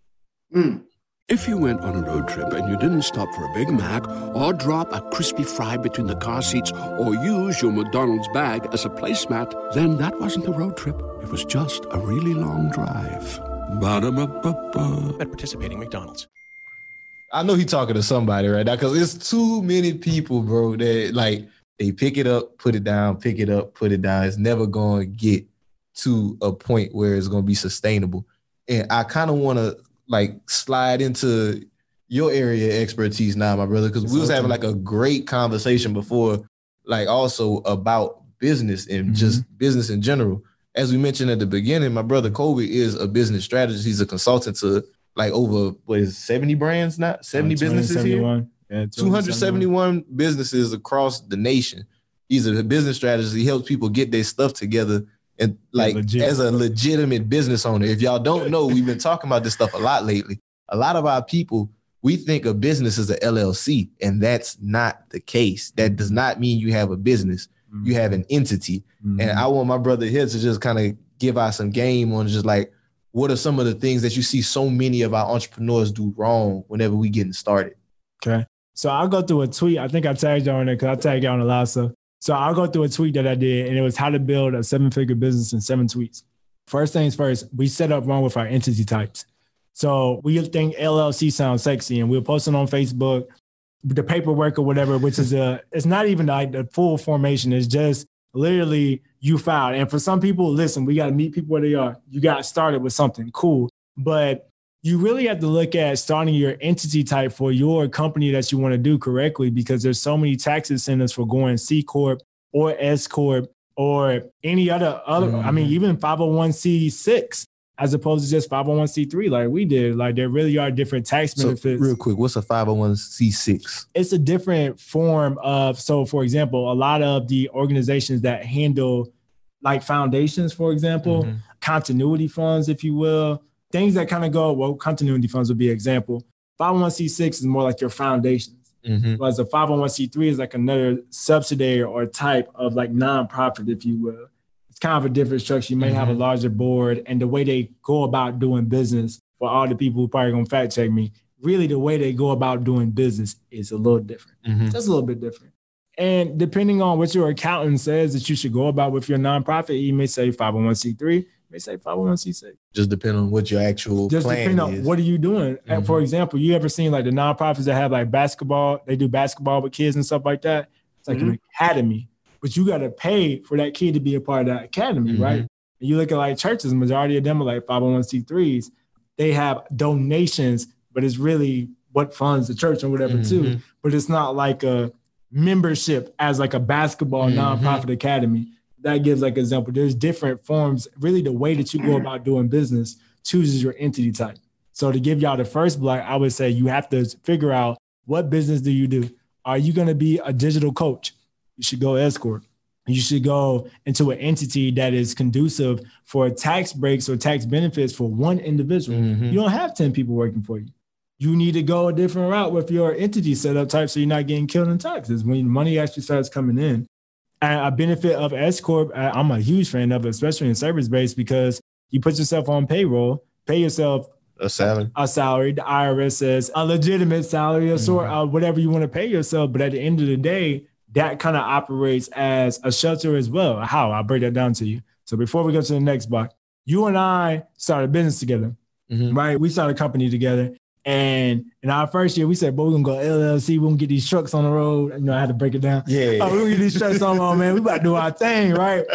Mm. If you went on a road trip and you didn't stop for a Big Mac or drop a crispy fry between the car seats or use your McDonald's bag as a placemat, then that wasn't a road trip. It was just a really long drive. Ba-da-ba-ba-ba. At participating McDonald's. I know he talking to somebody right now because it's too many people, bro. That like they pick it up, put it down, pick it up, put it down. It's never going to get to a point where it's going to be sustainable. And I kind of want to like slide into your area of expertise now, my brother, because we was having like a great conversation before, like also about business and mm-hmm. just business in general. As we mentioned at the beginning, my brother Colby is a business strategist. He's a consultant to like over what is it, 70 brands now, 70 businesses here. Yeah, 271 businesses across the nation. He's a business strategist. He helps people get their stuff together and like legit. as a legitimate business owner. If y'all don't know, we've been talking about this stuff a lot lately. A lot of our people, we think a business is a LLC, and that's not the case. That does not mean you have a business. Mm-hmm. You have an entity. And mm-hmm. I want my brother here to just kind of give out some game on just like what are some of the things that you see so many of our entrepreneurs do wrong whenever we getting started. Okay. So I'll go through a tweet. I think I tagged y'all on it because I tagged you on a lot. So, so I'll go through a tweet that I did, and it was how to build a seven figure business in seven tweets. First things first, we set up wrong with our entity types. So we think LLC sounds sexy, and we'll post it on Facebook, the paperwork or whatever, which is a, it's not even like the full formation. It's just literally you filed. And for some people, listen, we got to meet people where they are. You got started with something cool, but you really have to look at starting your entity type for your company that you want to do correctly because there's so many tax incentives for going C corp or S corp or any other other. I mean, even 501c6 as opposed to just 501c3 like we did. Like there really are different tax So benefits real quick, what's a 501c6? it's a different form of so for example a lot of the organizations that handle like foundations for example Mm-hmm. continuity funds if you will things that kind of go well continuity funds would be an example 501c6 is more like your foundations Mm-hmm. whereas a 501c3 is like another subsidiary or type of like nonprofit if you will it's kind of a different structure you may have a Mm-hmm. larger board and the way they go about doing business for all the people who probably gonna fact check me really the way they go about doing business is a little different Mhm. just a little bit different. And depending on what your accountant says that you should go about with your nonprofit, he may say 501c3, he may say 501c6. Just depending on what your actual Just plan depending on is. what are you doing. And for example, you ever seen like the nonprofits that have like basketball, they do basketball with kids and stuff like that. It's like an academy, but you got to pay for that kid to be a part of that academy, Mhm. right? And you look at like churches, majority of them are like 501c3s. They have donations, but it's really what funds the church or whatever too. Mhm. But it's not like a membership as like a basketball Mhm. nonprofit academy. That gives like example. There's different forms. Really, the way that you go about doing business chooses your entity type. So to give y'all the first block, I would say you have to figure out what business do you do. Are you going to be a digital coach? You should go S corp. You should go into an entity that is conducive for tax breaks or tax benefits for one individual. Mhm. You don't have 10 people working for you. You need to go a different route with your entity setup type so you're not getting killed in taxes when money actually starts coming in. And a benefit of S Corp, I'm a huge fan of it, especially in service based, because you put yourself on payroll, pay yourself A salary. a salary. The IRS says a legitimate salary, a sort of whatever you want to pay yourself. But at the end of the day, that kind of operates as a shelter as well. How? I'll break that down to you. So before we go to the next block, you and I started business together, Mhm. right? We started a company together. And in our first year, we said, "Boy, we're gonna go LLC. We're gonna get these trucks on the road." You know, I had to break it down. Yeah. Oh, we're gonna get these trucks on the road, man. We about to do our thing, right?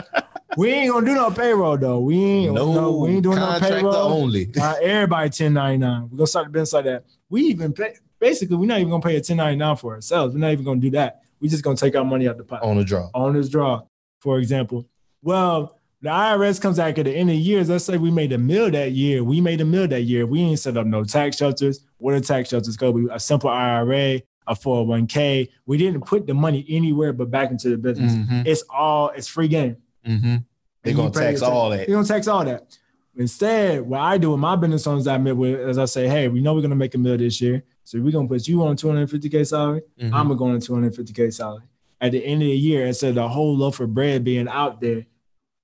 We ain't gonna do no payroll though. We ain't No, no, we ain't doing no payroll only. uh, everybody 1099. We're gonna start the business like that. We even pay, basically we're not even gonna pay a 1099 for ourselves. We're not even gonna do that. We're just gonna take our money out the pot On the draw. on this draw, for example. Well, the IRS comes back at the end of the years. Let's say we made a mill that year. We made a mill that year. We ain't set up no tax shelters. What are tax shelters called? We- A simple IRA, a 401k. We didn't put the money anywhere but back into the business. Mhm. It's all it's free game. Mm-hmm. They're gonna tax all that. They're gonna tax all that. Instead, what I do with my business owners I met with is I say, hey, we know we're gonna make a mill this year. So we're gonna put you on 250k salary. Mhm. I'm gonna go on 250k salary. At the end of the year, instead of the whole loaf of bread being out there,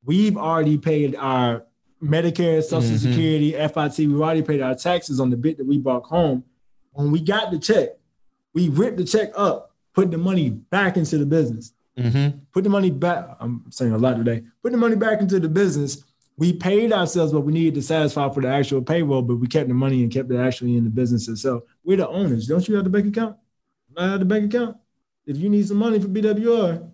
we've already paid our Medicare, Social Mhm. Security, FIT, we've already paid our taxes on the bit that we brought home. When we got the check, we ripped the check up, put the money back into the business Mm-hmm. put the money back. I'm saying a lot today. Put the money back into the business. We paid ourselves what we needed to satisfy for the actual payroll, but we kept the money and kept it actually in the business itself. We're the owners. Don't you have the bank account? I have the bank account. If you need some money for BWR,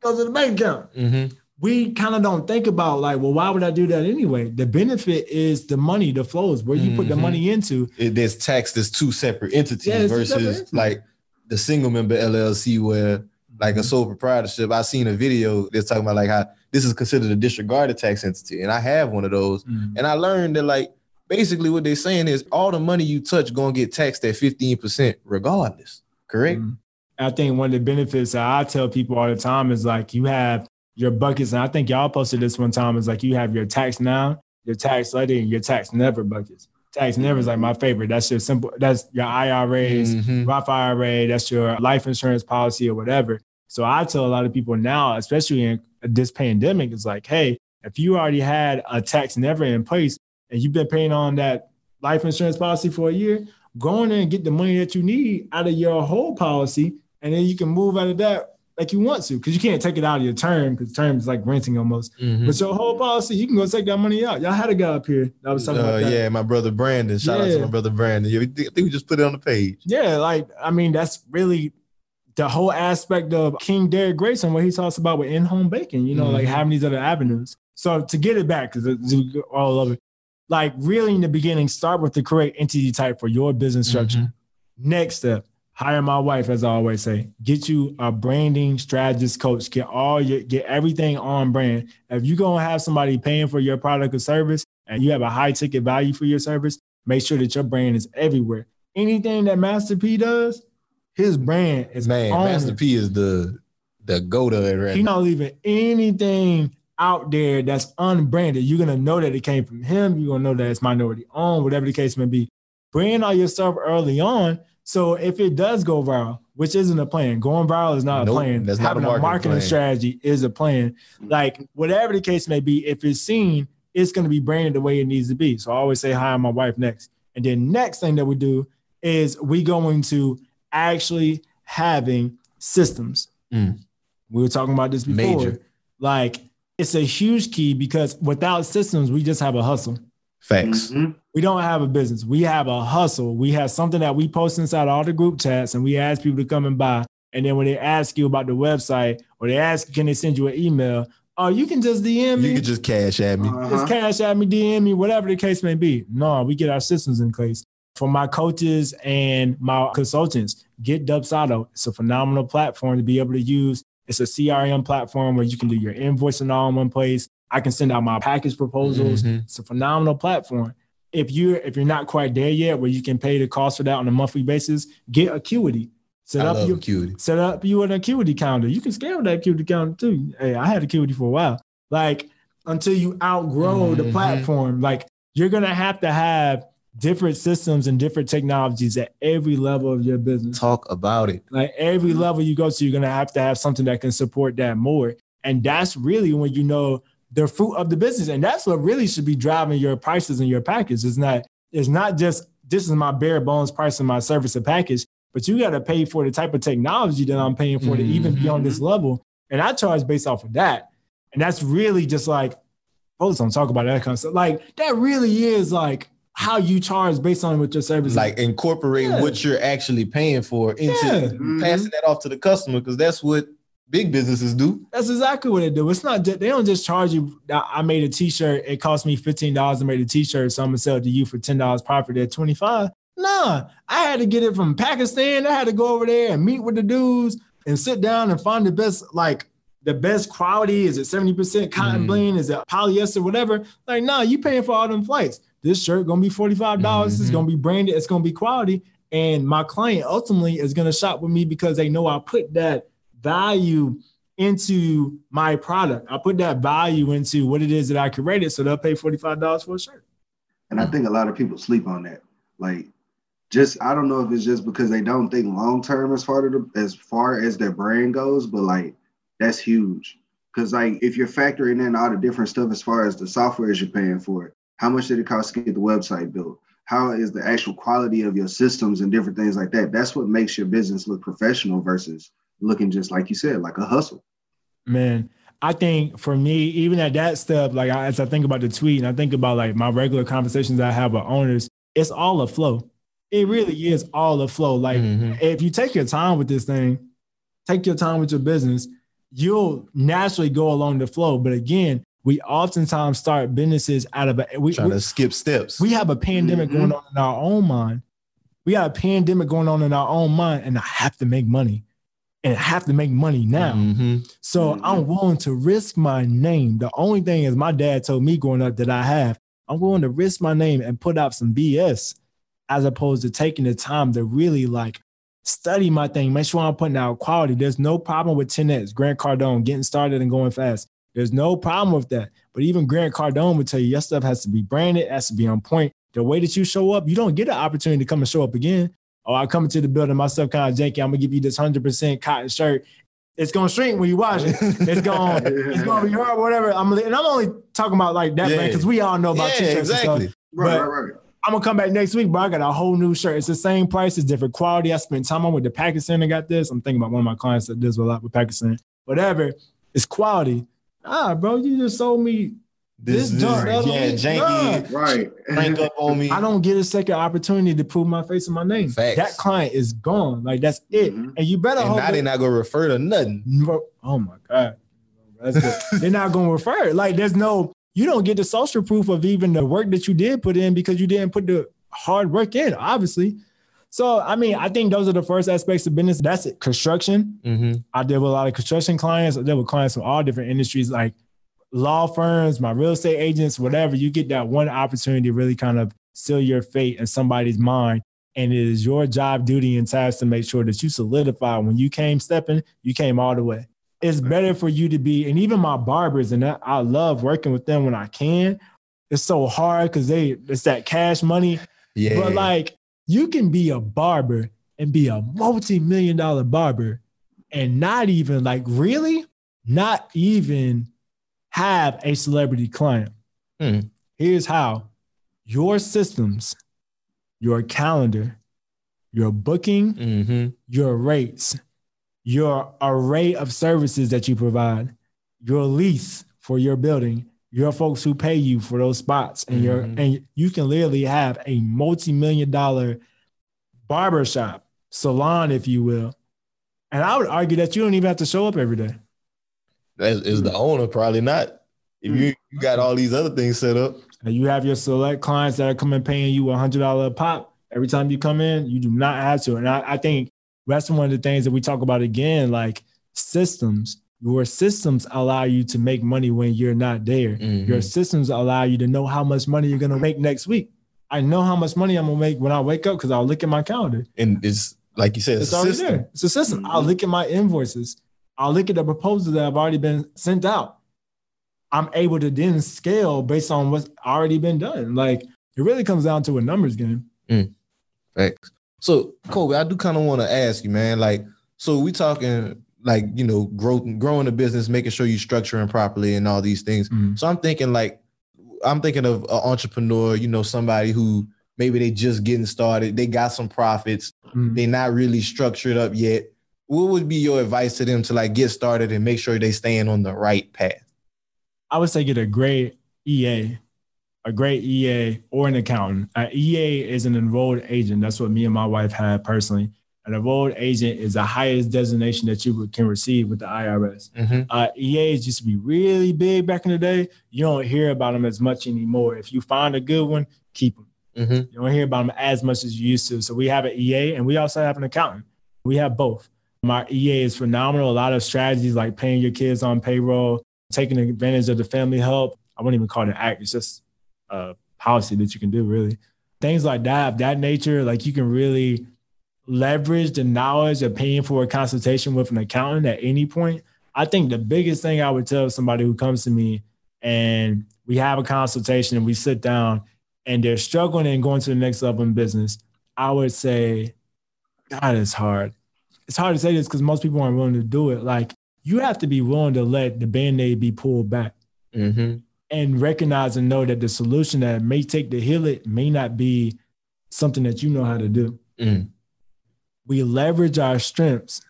go to the bank account. Mm-hmm. We kind of don't think about like, well, why would I do that anyway? The benefit is the money, the flows, where you put the money mm-hmm. into. It, there's taxed as two separate entities Yeah, versus separate entities. like the single member LLC where like a mm-hmm. sole proprietorship. I seen a video that's talking about like how this is considered a disregarded tax entity, and I have one of those. Mm-hmm. And I learned that like basically what they're saying is all the money you touch gonna get taxed at 15% regardless. Correct? Mm-hmm. I think one of the benefits that I tell people all the time is like you have your buckets, and I think y'all posted this one time is like you have your tax now, your tax later, and your tax never buckets. Tax never is like my favorite. That's your simple. That's your IRAs, Mhm. Roth IRA. That's your life insurance policy or whatever. So I tell a lot of people now, especially in this pandemic, it's like, hey, if you already had a tax never in place and you've been paying on that life insurance policy for a year, go in there and get the money that you need out of your whole policy, and then you can move out of that like you want to, because you can't take it out of your term, because term is like renting almost. Mhm. But your whole policy, you can go take that money out. Y'all had a guy up here that was talking Uh, about that. yeah, my brother Brandon. Shout out to my brother Brandon. I think we just put it on the page. Yeah, like I mean, that's really the whole aspect of King Derek Grayson, what he talks about with in-home baking. You know, like Mhm. having these other avenues. So to get it back, because all of it, like really in the beginning, start with the correct entity type for your business structure. Next step, hire my wife, as I always say. Get you a branding strategist coach. Get all your get everything on brand. If you're gonna have somebody paying for your product or service and you have a high ticket value for your service, make sure that your brand is everywhere. Anything that Master P does, his brand is Man, Master. P is the the go to it right He's not leaving anything out there that's unbranded. You're gonna know that it came from him. You're gonna know that it's minority owned, whatever the case may be. Brand all your stuff early on. So if it does go viral, which isn't a plan, going viral is not Nope, a plan. that's not a Having a marketing marketing strategy is a plan. Like whatever the case may be, if it's seen, it's gonna be branded the way it needs to be. So I always say hi, to my wife next. And then next thing that we do is we going to actually having systems. Mm. We were talking about this before. Major. Like it's a huge key because without systems, we just have a hustle. Facts. Mm-hmm. We don't have a business. We have a hustle. We have something that we post inside all the group chats and we ask people to come and buy. And then when they ask you about the website or they ask, can they send you an email? Oh, you can just DM me. You can just cash at me. Uh-huh. Just cash at me, DM me, whatever the case may be. No, we get our systems in place. for my coaches and my consultants, get Dubsado. It's a phenomenal platform to be able to use. It's a CRM platform where you can do your invoicing all in one place. I can send out my package proposals. Mhm. It's a phenomenal platform. If you're if you're not quite there yet, where you can pay the cost for that on a monthly basis, get Acuity. Set I up your Acuity. set up you an Acuity calendar. You can scale that Acuity calendar too. Hey, I had Acuity for a while. Like until you outgrow the Mhm. platform, like you're gonna have to have different systems and different technologies at every level of your business. Talk about it. Like every level you go to, you're gonna have to have something that can support that more. And that's really when you know the fruit of the business. And that's what really should be driving your prices and your package. It's not, it's not just this is my bare bones price of my service or package, but you gotta pay for the type of technology that I'm paying for to mm-hmm, even be on this mm-hmm. level. And I charge based off of that. And that's really just like folks don't talk about that kind of stuff. Like that really is like how you charge based on what your service is. Like incorporate Yeah. what you're actually paying for into Yeah. passing mm-hmm. that off to the customer because that's what big businesses do. That's exactly what they do. It's not just, they don't just charge you. I made a t-shirt. It cost me fifteen dollars. I made a t-shirt, so I'm gonna sell it to you for ten dollars profit at twenty five. Nah, I had to get it from Pakistan. I had to go over there and meet with the dudes and sit down and find the best, like the best quality. Is it seventy percent cotton Mhm. blend? Is it polyester? Whatever. Like, nah, you paying for all them flights. This shirt gonna be forty five dollars. It's Mhm. gonna be branded. It's gonna be quality. And my client ultimately is gonna shop with me because they know I put that value into my product. I put that value into what it is that I created, so they'll pay forty five dollars for a shirt. And I think a lot of people sleep on that. Like, just I don't know if it's just because they don't think long term as far as far as their brand goes, but like that's huge. Because like if you're factoring in all the different stuff as far as the software you're paying for, it, how much did it cost to get the website built? How is the actual quality of your systems and different things like that? That's what makes your business look professional versus looking just like you said, like a hustle. Man, I think for me, even at that step, like I, as I think about the tweet and I think about like my regular conversations I have with owners, it's all a flow. It really is all a flow. Like Mhm. if you take your time with this thing, take your time with your business, you'll naturally go along the flow. But again, we oftentimes start businesses out of a we, Trying we- to skip steps. we have a pandemic Mhm. going on in our own mind. We got a pandemic going on in our own mind, and I have to make money. And have to make money now. Mhm. So I'm willing to risk my name. The only thing is my dad told me growing up that I have, I'm willing to risk my name and put out some BS as opposed to taking the time to really like study my thing, make sure I'm putting out quality. There's no problem with 10X, Grant Cardone getting started and going fast. There's no problem with that. But even Grant Cardone would tell you your stuff has to be branded, has to be on point. The way that you show up, you don't get an opportunity to come and show up again. Oh, I come into the building, my stuff kind of janky. I'm gonna give you this 100% cotton shirt. It's gonna shrink when you wash it. It's gonna, it's gonna be hard, whatever. I'm and I'm only talking about like that Yeah. brand because we all know about Yeah, t-shirts and exactly. stuff. Right, right, right. I'm gonna come back next week, but I got a whole new shirt. It's the same price, it's different quality. I spent time on with the Pakistan. I got this. I'm thinking about one of my clients that does a lot with Pakistan. Whatever, it's quality. Ah, bro, you just sold me This, This this, junk, yeah, don't- janky, Right. crank up on me. I don't get a second opportunity to prove my face and my name. Facts. That client is gone. Like that's it. Mhm. And you better and hope now they're not gonna refer to nothing. Bro, Oh my God. That's it. They're not going to refer. Like there's no, you don't get the social proof of even the work that you did put in because you didn't put the hard work in, obviously. So, I mean, I think those are the first aspects of business. That's it. Construction. Mm-hmm. I deal with a lot of construction clients. I deal with clients from all different industries, like law firms, my real estate agents, whatever. You get that one opportunity to really kind of seal your fate in somebody's mind. And it is your job, duty, and task to make sure that you solidify when you came stepping, you came all the way. It's better for you to be, and even my barbers, and I, I love working with them when I can. It's so hard because they it's that cash money. Yeah. But like you can be a barber and be a multi-million dollar barber and not even like really not even have a celebrity client. Hmm. Here's how your systems, your calendar, your booking, mm-hmm. your rates, your array of services that you provide, your lease for your building, your folks who pay you for those spots, and your Mhm. and you can literally have a multi-million dollar barbershop, salon, if you will. And I would argue that you don't even have to show up every day. That's is the hmm. owner probably not. If hmm. you, you got all these other things set up, And you have your select clients that are coming paying you a hundred dollar a pop Every time you come in, you do not have to. And I, I think that's one of the things that we talk about again, like systems. Your systems allow you to make money when you're not there. Mhm. Your systems allow you to know how much money you're gonna make next week. I know how much money I'm gonna make when I wake up because I'll look at my calendar. And it's like you said, It's it's, a already system. there. It's a system. I'll mm-hmm. look at my invoices. I'll look at the proposals that have already been sent out. I'm able to then scale based on what's already been done. Like it really comes down to a numbers game. Mm. Thanks. So, Colby, I do kind of want to ask you, man. Like, so we talking like you know, growth, growing the business, making sure you structuring properly, and all these things. Mm-hmm. So I'm thinking like, I'm thinking of an entrepreneur. You know, somebody who maybe they just getting started, they got some profits, mm-hmm. they're not really structured up yet. What would be your advice to them to like get started and make sure they staying on the right path? I would say get a great EA, a great EA or an accountant. An EA is an enrolled agent. That's what me and my wife had personally. An enrolled agent is the highest designation that you can receive with the IRS. Mhm. Uh, EAs used to be really big back in the day. You don't hear about them as much anymore. If you find a good one, keep them. Mhm. You don't hear about them as much as you used to. So we have an EA and we also have an accountant. We have both. My EA is phenomenal. A lot of strategies like paying your kids on payroll, taking advantage of the family help. I wouldn't even call it an act. It's just a policy that you can do, really. Things like that, of that nature, like you can really leverage the knowledge of paying for a consultation with an accountant at any point. I think the biggest thing I would tell somebody who comes to me and we have a consultation and we sit down and they're struggling and going to the next level in business, I would say, God, it's hard. It's hard to say this because most people aren't willing to do it. Like you have to be willing to let the band-aid be pulled back Mm-hmm. and recognize and know that the solution that may take to heal it may not be something that you know how to do. Mm. We leverage our strengths,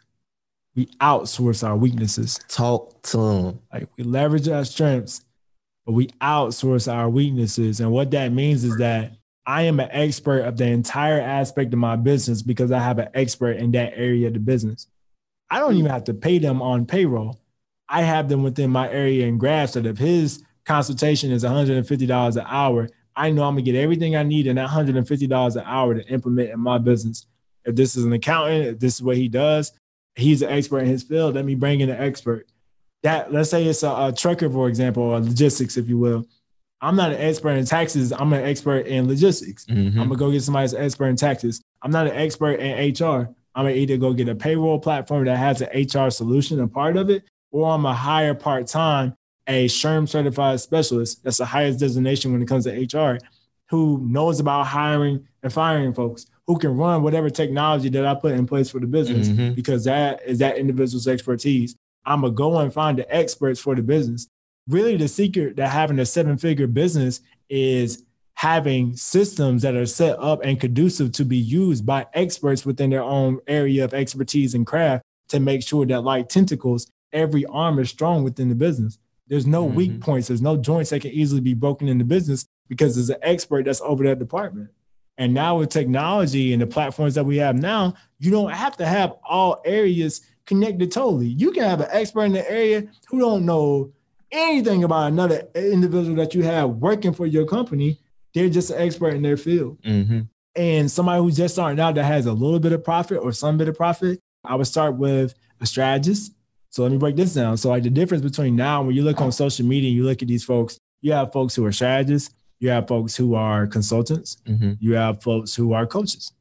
we outsource our weaknesses. Talk to them. Like we leverage our strengths, but we outsource our weaknesses. And what that means is that I am an expert of the entire aspect of my business because I have an expert in that area of the business. I don't hmm. even have to pay them on payroll. I have them within my area and grasp that if his consultation is $150 an hour, I know I'm gonna get everything I need in that $150 an hour to implement in my business. If this is an accountant, if this is what he does, he's an expert in his field. Let me bring in an expert. That let's say it's a, a trucker, for example, or logistics, if you will. I'm not an expert in taxes. I'm an expert in logistics. Mhm. I'm gonna go get somebody that's expert in taxes. I'm not an expert in HR. I'm gonna either go get a payroll platform that has an HR solution, a part of it, or I'm a hire part time a SHRM certified specialist. That's the highest designation when it comes to HR, who knows about hiring and firing folks, who can run whatever technology that I put in place for the business, Mhm. because that is that individual's expertise. I'm gonna go and find the experts for the business. Really, the secret to having a seven figure business is having systems that are set up and conducive to be used by experts within their own area of expertise and craft to make sure that, like tentacles, every arm is strong within the business. There's no weak mm-hmm. points, there's no joints that can easily be broken in the business because there's an expert that's over that department. And now with technology and the platforms that we have now, you don't have to have all areas connected totally. You can have an expert in the area who don't know anything about another individual that you have working for your company. They're just an expert in their field. Mm-hmm. And somebody who's just starting out that has a little bit of profit or some bit of profit, I would start with a strategist. So let me break this down. So like the difference between now when you look on social media and you look at these folks, you have folks who are strategists, you have folks who are consultants, Mm-hmm. you have folks who are coaches.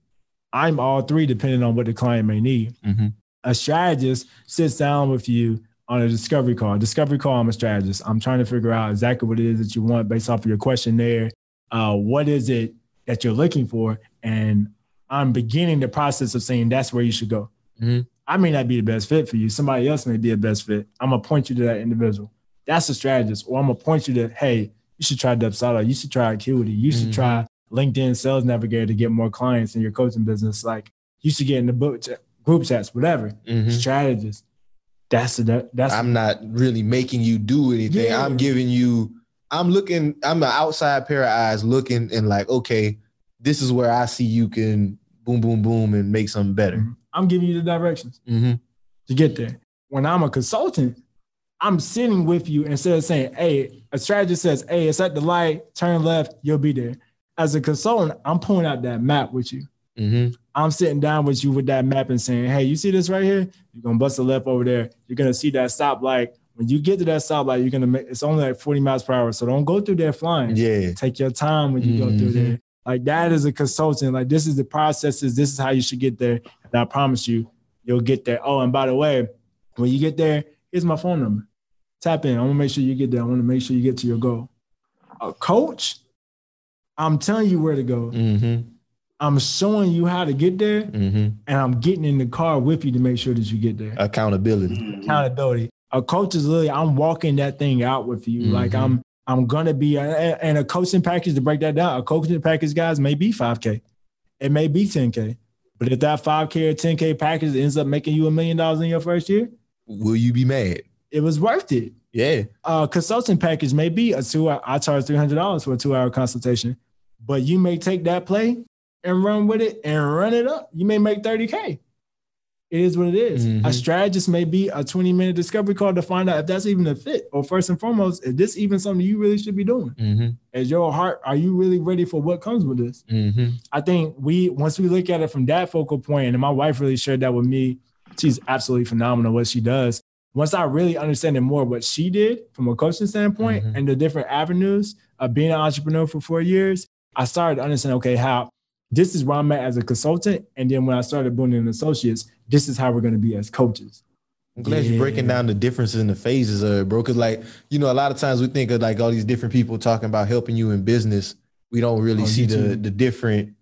I'm all three depending on what the client may need. Mm-hmm. A strategist sits down with you on a discovery call. Discovery call, I'm a strategist. I'm trying to figure out exactly what it is that you want based off of your questionnaire. Uh, what is it that you're looking for? And I'm beginning the process of saying that's where you should go. Mm-hmm. I may not be the best fit for you. Somebody else may be a best fit. I'm gonna point you to that individual. That's a strategist. Or I'm gonna point you to, hey, you should try Dubsado. You should try Acuity. You should Mhm. try LinkedIn Sales Navigator to get more clients in your coaching business. Like you should get in the book group chats, whatever. Mhm. Strategist. That's the that's I'm not really making you do anything. Yeah. I'm giving you, I'm looking, I'm an outside pair of eyes looking and like, okay, this is where I see you can boom, boom, boom and make something better. I'm giving you the directions Mm-hmm. to get there. When I'm a consultant, I'm sitting with you instead of saying, hey, a strategist says, hey, it's at the light, turn left, you'll be there. As a consultant, I'm pulling out that map with you. Mm-hmm. I'm sitting down with you with that map and saying, hey, you see this right here? You're gonna bust a left over there. You're gonna see that stoplight. When you get to that stoplight, you're gonna make it's only like 40 miles per hour. So don't go through there flying. Yeah. Take your time when you go through Mhm. there. Like that is a consultant. Like this is the processes. This is how you should get there. And I promise you, you'll get there. Oh, and by the way, when you get there, here's my phone number. Tap in. I want to make sure you get there. I want to make sure you get to your goal. A coach, I'm telling you where to go. Mm-hmm. I'm showing you how to get there, Mm-hmm. and I'm getting in the car with you to make sure that you get there. Accountability. Accountability. A coach is literally I'm walking that thing out with you. Like Mhm. I'm I'm gonna be and and a coaching package to break that down. A coaching package, guys, may be 5K. It may be 10K. But if that 5K or 10K package ends up making you a million dollars in your first year, Will you be mad? it was worth it. Yeah. Uh consulting package may be a two hour, I charge $300 for a two hour consultation, but you may take that play and run with it and run it up. You may make 30K. It is what it is. Mhm. A strategist may be a 20 minute discovery call to find out if that's even a fit, or first and foremost, is this even something you really should be doing? Mm-hmm. Is your heart, are you really ready for what comes with this? Mm-hmm. I think we once we look at it from that focal point, and my wife really shared that with me. She's absolutely phenomenal what she does. Once I really understand it more what she did from a coaching standpoint Mhm. and the different avenues of being an entrepreneur for four years, I started to understand okay how this is where I'm at as a consultant, and then when I started building an associates, this is how we're going to be as coaches. I'm glad you're breaking down the differences in the phases of it, bro. Cause like, you know, a lot of times we think of like all these different people talking about helping you in business. We don't really Oh, see the too. the different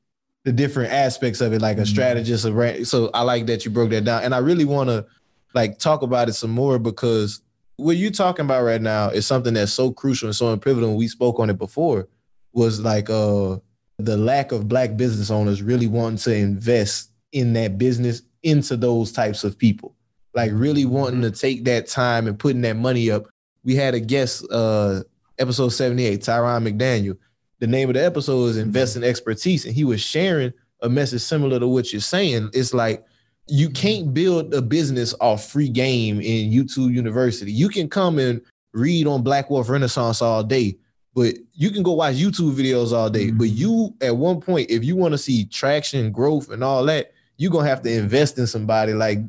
the different aspects of it, like a Mhm. strategist. A ra- so I like that you broke that down, and I really want to like talk about it some more because what you're talking about right now is something that's so crucial and so pivotal. And we spoke on it before. Was like uh the lack of black business owners really wanting to invest in that business into those types of people like really wanting to take that time and putting that money up. We had a guest, uh, episode 78, Tyron McDaniel. The name of the episode is Invest in Expertise, and he was sharing a message similar to what you're saying. It's like you can't build a business off free game in YouTube University. You can come and read on Black Wealth Renaissance all day, but you can go watch YouTube videos all day. But mm-hmm. you, at one point, if you want to see traction, growth, and all that, you're gonna have to invest in somebody like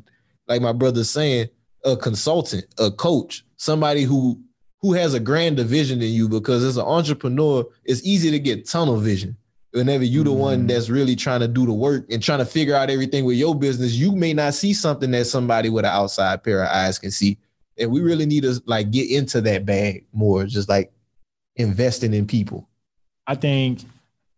like my brother's saying, a consultant, a coach, somebody who who has a grander vision than you because as an entrepreneur, it's easy to get tunnel vision. Whenever you the one mm-hmm. that's really trying to do the work and trying to figure out everything with your business, you may not see something that somebody with an outside pair of eyes can see. And we really need to like get into that bag more, just like investing in people. I think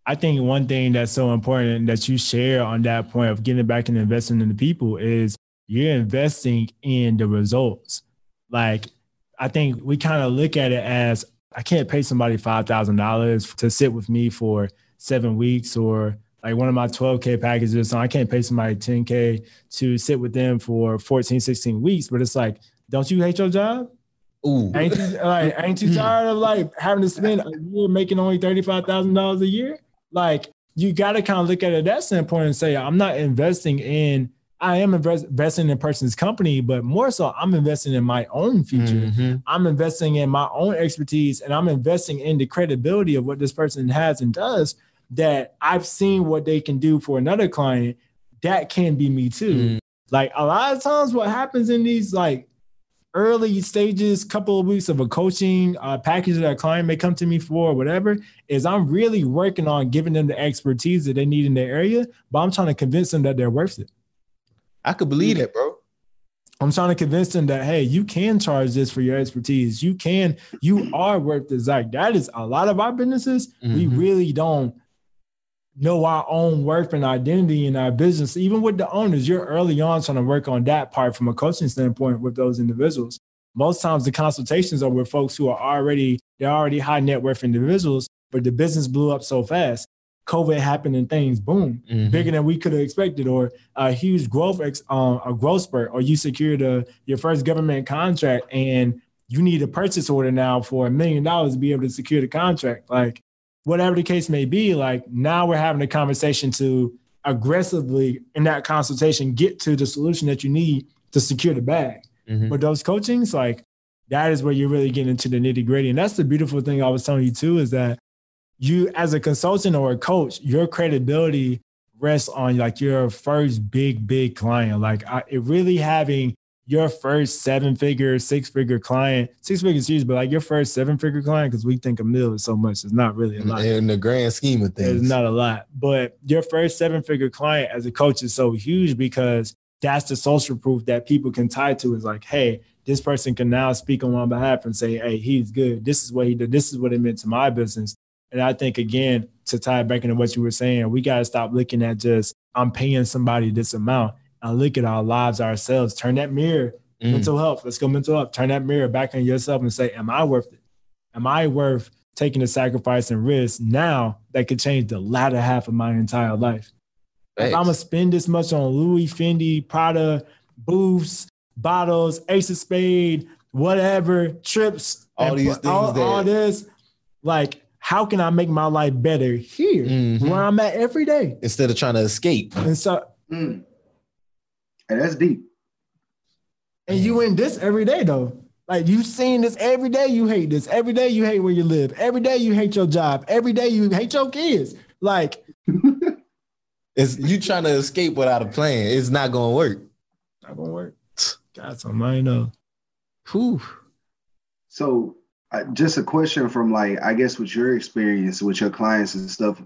I think one thing that's so important that you share on that point of getting back and investing in the people is you're investing in the results. Like I think we kind of look at it as I can't pay somebody five thousand dollars to sit with me for seven weeks or like one of my 12k packages so i can't pay somebody 10k to sit with them for 14 16 weeks but it's like don't you hate your job Ooh. Ain't you like ain't you tired of like having to spend a year making only thirty five thousand dollars a year? Like you got to kind of look at it that standpoint and say, I'm not investing in. I am invest, investing in a person's company, but more so, I'm investing in my own future. Mhm. I'm investing in my own expertise, and I'm investing in the credibility of what this person has and does. That I've seen what they can do for another client. That can be me too. Like a lot of times, what happens in these like early stages, couple of weeks of a coaching uh, package that a client may come to me for, or whatever, is I'm really working on giving them the expertise that they need in their area, but I'm trying to convince them that they're worth it. I could believe that, bro. I'm trying to convince them that hey, you can charge this for your expertise. You can, you are worth this. Like that is a lot of our businesses. We Mhm. really don't know our own worth and identity in our business. Even with the owners, you're early on trying to work on that part from a coaching standpoint with those individuals. Most times the consultations are with folks who are already they're already high net worth individuals, but the business blew up so fast. COVID happened and things boom, Mhm. bigger than we could have expected, or a huge growth ex, um, a growth spurt, or you secured a, your first government contract and you need a purchase order now for a million dollars to be able to secure the contract. Like whatever the case may be, like now we're having a conversation to aggressively in that consultation get to the solution that you need to secure the bag. Mhm. But those coachings, like that is where you're really getting into the nitty gritty. And that's the beautiful thing I was telling you too, is that you as a consultant or a coach, your credibility rests on like your first big, big client. Like I, it really having your first seven figure, six figure client, six figures huge, but like your first seven figure client, because we think a mill is so much, it's not really a lot. In the grand scheme of things, It's not a lot. But your first seven figure client as a coach is so huge because that's the social proof that people can tie to is like, hey, this person can now speak on my behalf and say, hey, he's good. This is what he did. This is what it meant to my business. And I think, again, to tie it back into what you were saying, we got to stop looking at just, I'm paying somebody this amount and look at our lives ourselves. Turn that mirror, Mm. mental health. Let's go mental health. Turn that mirror back on yourself and say, am I worth it? Am I worth taking the sacrifice and risk now that could change the latter half of my entire life? If I'm gonna spend this much on Louis, Fendi, Prada, booths, bottles, Ace of Spade, whatever, trips, All and these put- all, things all this, like, how can I make my life better here, Mm-hmm. where I'm at every day? instead of trying to escape. And so, Mm. Hey, that's deep. and you in this every day though. Like you've seen this every day, you hate this. Every day you hate where you live. Every day you hate your job. Every day you hate your kids. Like It's you trying to escape without a plan. It's not gonna work. Not gonna work. God, so I know. Whew. So, uh, just a question from like, I guess, with your experience with your clients and stuff.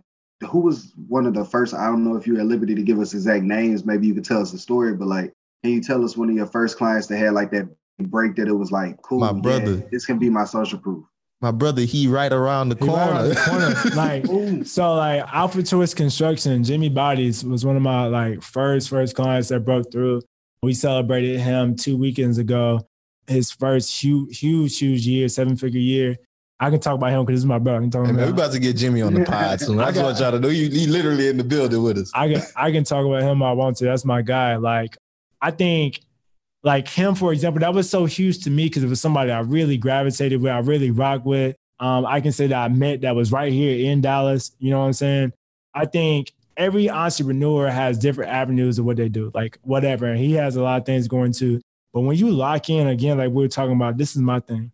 Who was one of the first? I don't know if you're at liberty to give us exact names. Maybe you could tell us the story, but like, can you tell us one of your first clients that had like that break that it was like, cool, My yeah, brother. this can be my social proof. My brother, he right around the He right corner. around the corner. like so like Alpha Twist Construction, Jimmy Bodies was one of my like first first clients that broke through. We celebrated him two weekends ago. His first huge, huge, huge year, seven figure year. I can talk about him because this is my brother. I can talk Hey, about man, we him. about to get Jimmy on the pod soon. I, I just want y'all to know you he literally in the building with us. I can I can talk about him. I want to. That's my guy. Like I think, like him for example, that was so huge to me because it was somebody I really gravitated with. I really rock with. Um, I can say that I met that was right here in Dallas. You know what I'm saying? I think every entrepreneur has different avenues of what they do, like whatever. And he has a lot of things going to. But when you lock in again, like we were talking about, this is my thing.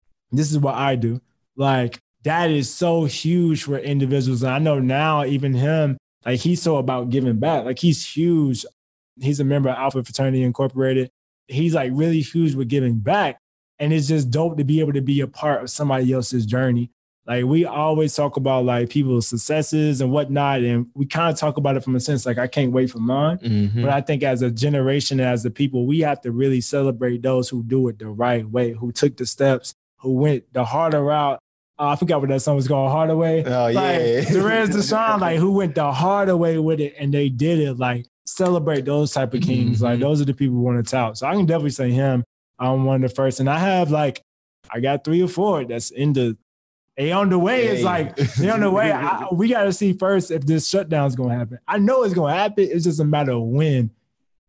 This is what I do. Like that is so huge for individuals. And I know now, even him, like he's so about giving back. Like he's huge. He's a member of Alpha Fraternity Incorporated. He's like really huge with giving back. And it's just dope to be able to be a part of somebody else's journey. Like we always talk about like people's successes and whatnot. And we kind of talk about it from a sense like I can't wait for mine. Mhm. But I think as a generation, as the people, we have to really celebrate those who do it the right way, who took the steps, who went the harder route. Uh, I forgot what that song was called, Harder Way. Oh, yeah. Like Jerez Deshaun, like who went the harder way with it and they did it. Like celebrate those type of kings. Like those are the people we want to tout. So I can definitely say him. I'm one of the first. And I have like, I got three or four that's in the they on the way. It's like they on the way. I, we got to see first if this shutdown is going to happen. I know it's going to happen. It's just a matter of when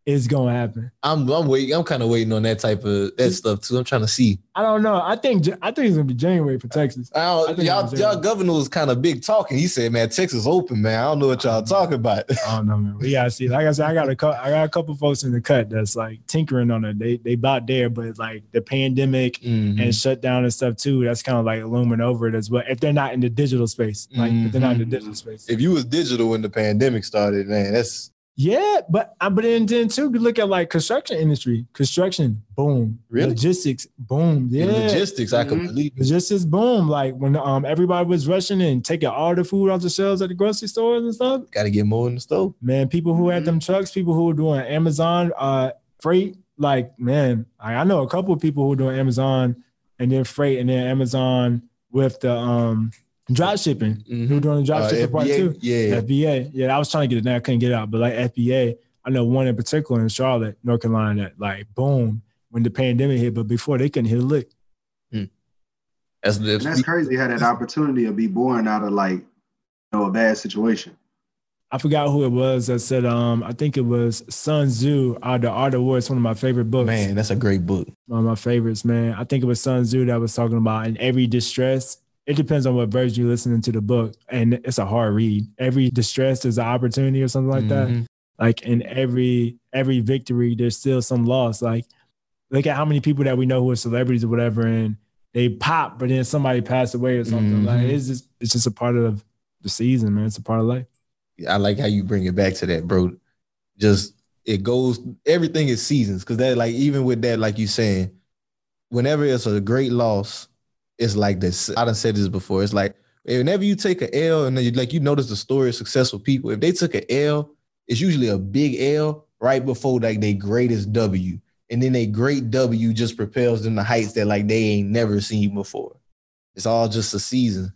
it's going to happen. I'm I'm waiting. I'm kind of waiting on that type of that stuff too. I'm trying to see. I don't know. I think I think it's going to be January for Texas. I don't, I y'all, y'all governor was kind of big talking. He said, "Man, Texas open, man. I don't know what y'all talking about." I don't know, man. We gotta see. Like I said, I got a cou- I got a couple folks in the cut that's like tinkering on it. They they about there, but like the pandemic Mm-hmm. and shutdown and stuff too. That's kind of like looming over it as well. If they're not in the digital space, like if they're not in the digital space. If you was digital when the pandemic started, man, that's Yeah, but uh, but then, then too, you look at like construction industry, construction, boom. Really? Logistics, boom. Yeah. logistics. I Mhm. completely. Logistics, boom. Like when um everybody was rushing and taking all the food off the shelves at the grocery stores and stuff. Got to get more in the stove. Man, people who had them trucks, people who were doing Amazon uh freight, like man, I, I know a couple of people who were doing Amazon and then freight and then Amazon with the um drop shipping. Who were doing the drop Uh, shipping part FBA? too? Yeah. FBA. Yeah, I was trying to get it now, I couldn't get it out. But like FBA, I know one in particular in Charlotte, North Carolina, that like boom, when the pandemic hit, but before they couldn't hit a lick. That's And that's crazy how that opportunity will be born out of like, you know, a bad situation. I forgot who it was that said, um, I think it was Sun Tzu, uh, The Art of War. It's one of my favorite books. Man, that's a great book. One of my favorites, man. I think it was Sun Tzu that was talking about in every distress. It depends on what version you're listening to the book. And it's a hard read. Every distress is an opportunity or something like that. Mhm. Like in every every victory, there's still some loss. Like look at how many people that we know who are celebrities or whatever, and they pop, but then somebody passed away or something. Like Mhm. it's just it's just a part of the season, man. It's a part of life. I like how you bring it back to that, bro. Just it goes everything is seasons because that like even with that, like you saying, whenever it's a great loss, it's like this. I done said this before. It's like whenever you take an L and then you like you notice the story of successful people, if they took an L, it's usually a big L right before like their greatest W. And then a great W just propels them to heights that like they ain't never seen before. It's all just a season.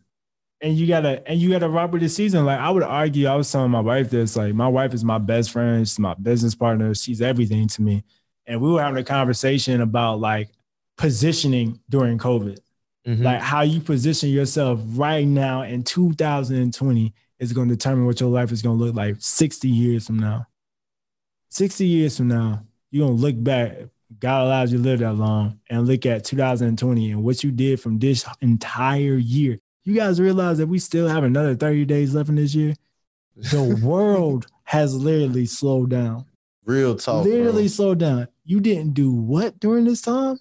and you gotta and you gotta rock with the season. Like I would argue, I was telling my wife this. Like my wife is my best friend. She's my business partner. She's everything to me. And we were having a conversation about like positioning during COVID. Mm-hmm. Like how you position yourself right now in 2020 is going to determine what your life is going to look like 60 years from now. 60 years from now, you're going to look back. God allows you to live that long and look at 2020 and what you did from this entire year. You guys realize that we still have another 30 days left in this year? The world has literally slowed down. Real talk. literally slowed down. You didn't do what during this time?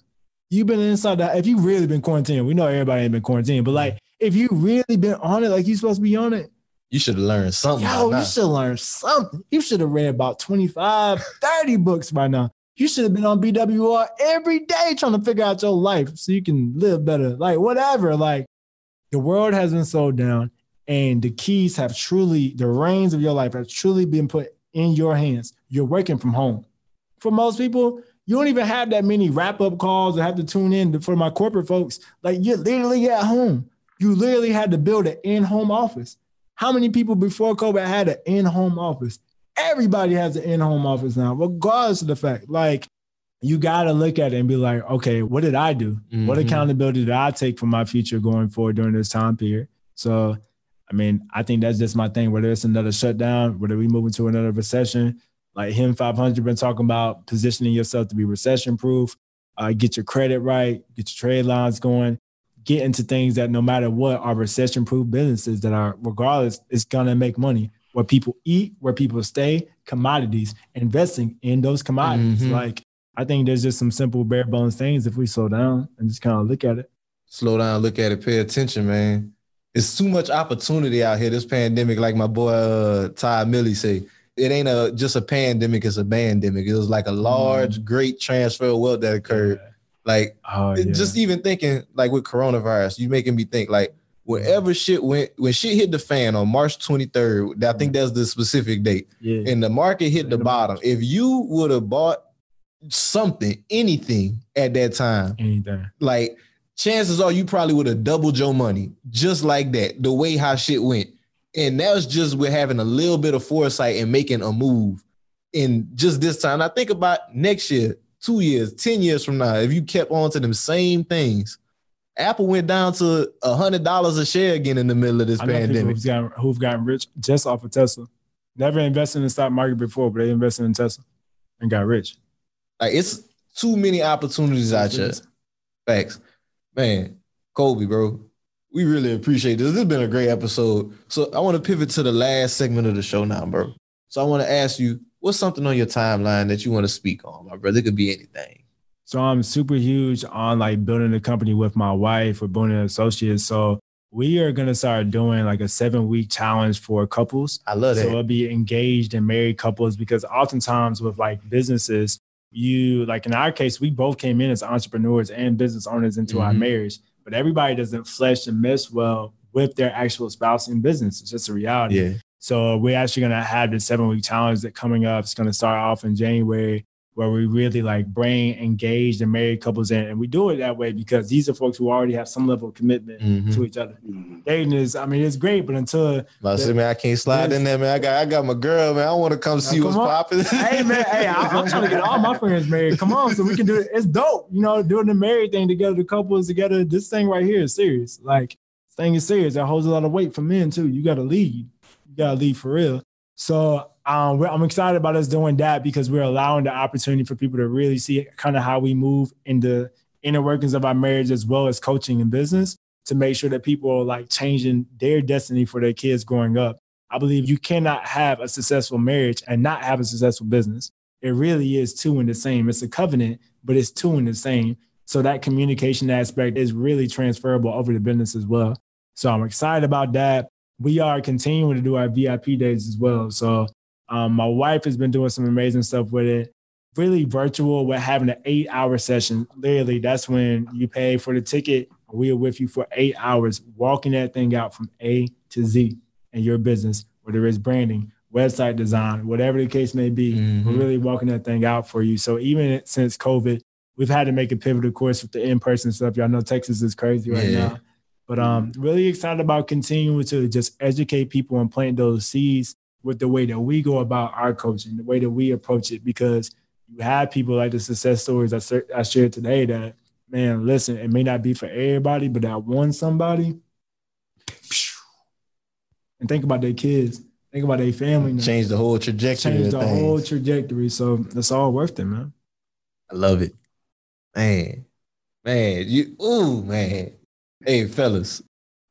You've been inside that. If you really been quarantined, we know everybody ain't been quarantined, but like if you really been on it, like you supposed to be on it, You should have learned something. yo, you should learn something. You should have read about 25, 30 books by now. You should have been on BWR every day trying to figure out your life so you can live better. Like whatever. Like the world has been slowed down and the keys have truly, the reins of your life have truly been put in your hands. You're working from home. For most people, you don't even have that many wrap up calls or have to tune in for my corporate folks. Like you're literally at home. You literally had to build an in home office. How many people before COVID had an in home office? Everybody has an in home office now, regardless of the fact. Like, you got to look at it and be like, okay, what did I do? What Mhm. accountability did I take for my future going forward during this time period? So, I mean, I think that's just my thing. Whether it's another shutdown, whether we move into another recession, like him 500 been talking about positioning yourself to be recession proof, uh, get your credit right, get your trade lines going, get into things that no matter what are recession proof businesses that are regardless, it's gonna make money. Where people eat, where people stay, commodities, investing in those commodities. Mhm. Like I think there's just some simple bare bones things if we slow down and just kind of look at it. slow down, look at it, pay attention, man. It's too much opportunity out here. This pandemic, like my boy uh, Ty Millie say, it ain't a just a pandemic, it's a pandemic. It was like a large, mm. great transfer of wealth that occurred. Like Oh, it- just even thinking like with coronavirus, you making me think like wherever shit went when shit hit the fan on March 23rd, I think mm. that's the specific date. Yeah. And the market hit the bottom. If you would have bought something, anything at that time, anything. like chances are you probably would have doubled your money just like that, the way how shit went. And that's just with having a little bit of foresight and making a move in just this time. I think about next year, two years, 10 years from now, if you kept on to them same things, Apple went down to a hundred dollars a share again in the middle of this I pandemic. who've gotten, who've gotten rich just off of Tesla. Never invested in the stock market before, but they invested in Tesla and got rich. Like it's too many opportunities out here. Facts. Man, Colby, bro. We really appreciate this. This has been a great episode. So I want to pivot to the last segment of the show now, bro. So I want to ask you, what's something on your timeline that you want to speak on, my brother? It could be anything. So I'm super huge on like building a company with my wife or building associates. So we are gonna start doing like a seven week challenge for couples. I love it. So it'll be engaged and married couples because oftentimes with like businesses, you like in our case, we both came in as entrepreneurs and business owners into our Mhm. marriage, but everybody doesn't flesh and mesh well with their actual spouse in business. It's just a reality. Yeah. So we're actually gonna have the seven week challenge that coming up. It's gonna start off in January, where we really like bring engaged and married couples in, and we do it that way because these are folks who already have some level of commitment Mhm. to each other. Dating is, I mean, it's great, but until I say, man, I can't slide in there, man. I got I got my girl, man. I want to come see Now, what's come popping. hey man, hey, I, I'm trying to get all my friends married. Come on, so we can do it. It's dope, you know, doing the married thing together, the couples together. This thing right here is serious. Like, this thing is serious. That holds a lot of weight for men too. You got to lead. You got to lead for real. So um, I'm excited about us doing that because we're allowing the opportunity for people to really see kind of how we move in the inner workings of our marriage as well as coaching and business to make sure that people are like changing their destiny for their kids growing up. I believe you cannot have a successful marriage and not have a successful business. It really is two in the same. It's a covenant, but it's two in the same. So that communication aspect is really transferable over to business as well. So I'm excited about that. We are continuing to do our VIP days as well. So um, my wife has been doing some amazing stuff with it. Really virtual. We're having an eight hour session. Literally, that's when you pay for the ticket. We are with you for eight hours, walking that thing out from A to Z in your business, whether it's branding, website design, whatever the case may be. Mm-hmm. We're really walking that thing out for you. So even since COVID, we've had to make a pivot, of course, with the in-person stuff. Y'all know Texas is crazy right Yeah. now. But um, really excited about continuing to just educate people and plant those seeds with the way that we go about our coaching, the way that we approach it, because you have people like the success stories I, ser- I shared today that, man, listen, it may not be for everybody, but that one somebody, and think about their kids, think about their family. now. Change the whole trajectory Change the things. whole trajectory. So it's all worth it, man. I love it. Man, man, you ooh, man. Hey, fellas,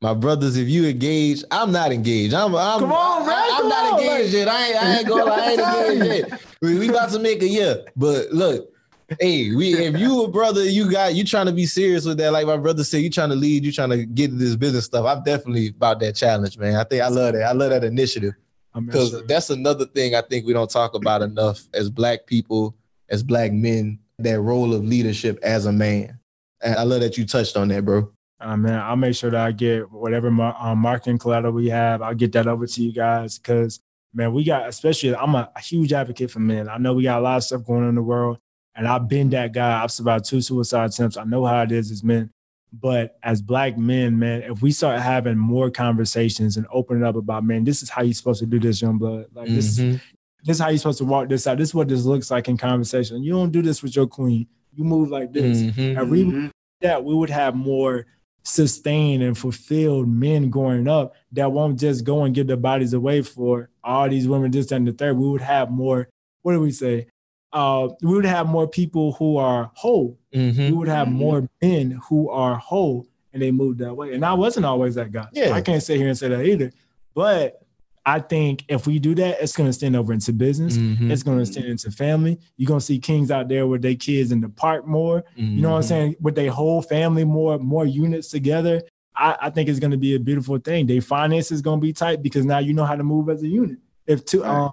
my brothers, if you engaged, I'm not engaged. I'm, I'm Come on, man, I, am not engaged like- yet. I ain't, I ain't going. I ain't engaged yet. We, we about to make a year, but look. Hey, we if you a brother, you got you trying to be serious with that. Like my brother said, you trying to lead, you trying to get this business stuff. I'm definitely about that challenge, man. I think I love that. I love that initiative because that's another thing I think we don't talk about enough as black people, as black men, that role of leadership as a man. And I love that you touched on that, bro. Uh, man, I'll make sure that I get whatever mar- um, marketing collateral we have. I'll get that over to you guys because, man, we got, especially, I'm a, huge advocate for men. I know we got a lot of stuff going on in the world, and I've been that guy. I've survived two suicide attempts. I know how it is as men. But as black men, man, if we start having more conversations and opening up about, man, this is how you're supposed to do this, young blood. Like this, Mhm. is, this is how you're supposed to walk this out. This is what this looks like in conversation. You don't do this with your queen. You move like this. Mhm. And we that we would have more sustained and fulfilled men growing up that won't just go and give their bodies away for all these women, this that, and the third. We would have more, what do we say? Uh, we would have more people who are whole. Mm-hmm. We would have more men who are whole and they moved that way. And I wasn't always that guy. Yeah. I can't sit here and say that either. But I think if we do that, it's going to stand over into business. Mhm. It's going to stand into family. You're going to see kings out there with their kids in the park more. You know what I'm Mhm. saying? With their whole family more, more units together. I, I think it's going to be a beautiful thing. Their finances is going to be tight because now you know how to move as a unit. If two, um,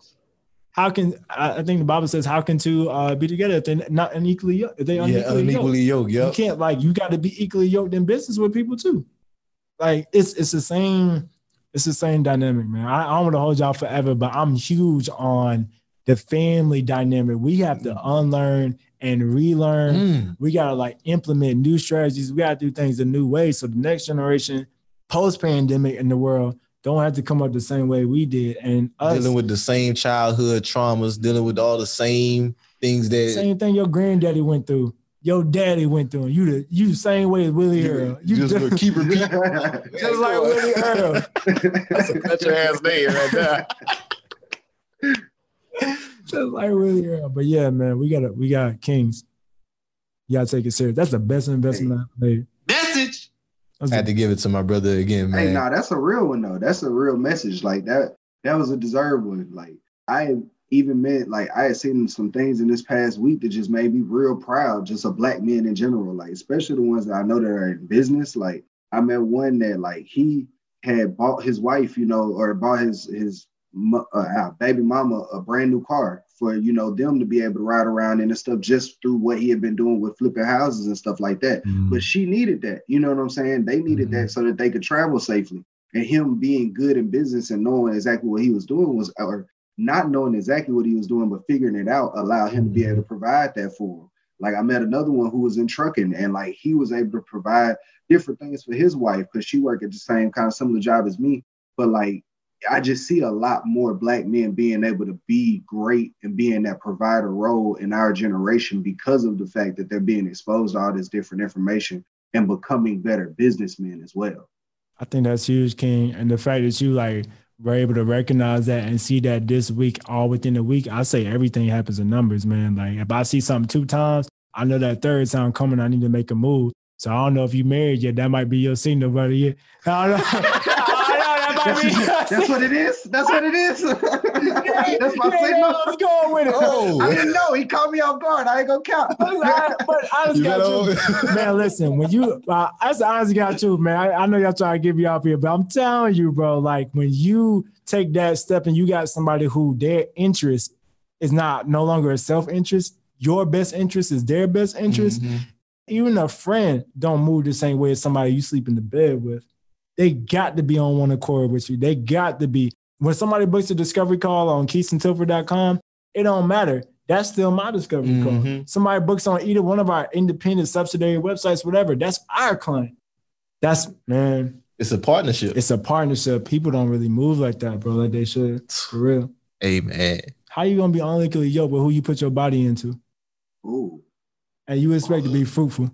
how can I I think the Bible says, how can two uh, be together if they're not unequally yoked? If they Yeah, unequally, unequally yoked, yep. You can't like you got to be equally yoked in business with people too. Like it's it's the same it's the same dynamic, man. I, I don't want to hold y'all forever, but I'm huge on the family dynamic. We have to unlearn and relearn. Mm. We gotta like implement new strategies. We gotta do things a new way. So the next generation, post pandemic in the world, don't have to come up the same way we did. And us, Dealing with the same childhood traumas, dealing with all the same things that same thing your granddaddy went through. Your daddy went through. and You the you the same way as Willie Earl. You just just, keep repeating. just like Willie Earl. That's a country ass name right there. just like Willie Earl. But yeah, man, we gotta we got kings. You gotta take it serious. That's the best investment I've made. Message. I had to give it to my brother again, man. Hey, nah, that's a real one though. That's a real message. Like that, that was a deserved one. Like I even meant like I had seen some things in this past week that just made me real proud, just of black men in general. Like especially the ones that I know that are in business. Like I met one that like he had bought his wife, you know, or bought his his uh, uh, baby mama a brand new car for you know them to be able to ride around and stuff just through what he had been doing with flipping houses and stuff like that. But she needed that, you know what I'm saying? They needed that so that they could travel safely. And him being good in business and knowing exactly what he was doing was, or not knowing exactly what he was doing, but figuring it out allowed him to be able to mm-hmm. provide that for him. Like I met another one who was in trucking and like he was able to provide different things for his wife because she worked at the same kind of similar job as me. But like I just see a lot more black men being able to be great and be in that provider role in our generation because of the fact that they're being exposed to all this different information and becoming better businessmen as well. I think that's huge, King. And the fact that you like we're able to recognize that and see that this week, all within a week, I say everything happens in numbers, man. Like if I see something two times, I know that third time coming, I need to make a move. So I don't know if you married yet. That might be your signal, brother. I. I don't know. That might be. That's, that's what it is. That's what it is. that's my Yeah, signal. let's go with it. Oh. I didn't know. He caught me off guard. I ain't gonna count. I- but I just got you, man. Listen, when you, uh, that's honestly got you, man. I, I know y'all trying to give you off here, but I'm telling you, bro. Like when you take that step and you got somebody who their interest is not no longer a self interest, your best interest is their best interest. Even a friend don't move the same way as somebody you sleep in the bed with. They got to be on one accord with you. They got to be. When somebody books a discovery call on kheistontilford.com, it don't matter. That's still my discovery call. Mm-hmm. Somebody books on either one of our independent subsidiary websites, whatever. That's our client. That's man. It's a partnership. It's a partnership. People don't really move like that, bro. Like they should. For real. Amen. How you gonna be unequally yoked with who you put your body into? Ooh. And you expect to be fruitful.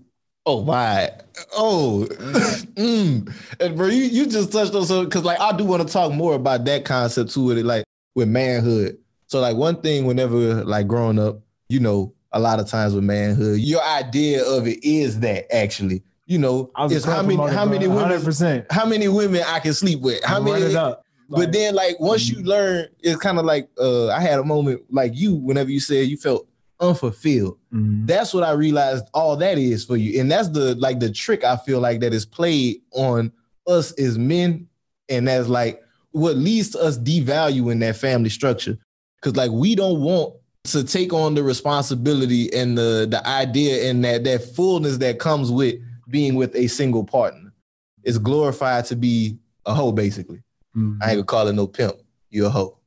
Oh my. Oh. mm. And bro, you, you just touched on so because like I do want to talk more about that concept too with it, like with manhood. So like one thing whenever like growing up, you know, a lot of times with manhood, your idea of it is that actually. You know, how many how many women 100%. how many women I can sleep with. How many up. but then like once you learn, it's kind of like uh I had a moment like you whenever you said you felt unfulfilled. Mm-hmm. That's what I realized all that is for you. And that's the like the trick I feel like that is played on us as men. And that's like what leads to us devaluing that family structure. Cause like we don't want to take on the responsibility and the the idea and that that fullness that comes with being with a single partner. It's glorified to be a hoe, basically. I ain't gonna call it no pimp. You a hoe.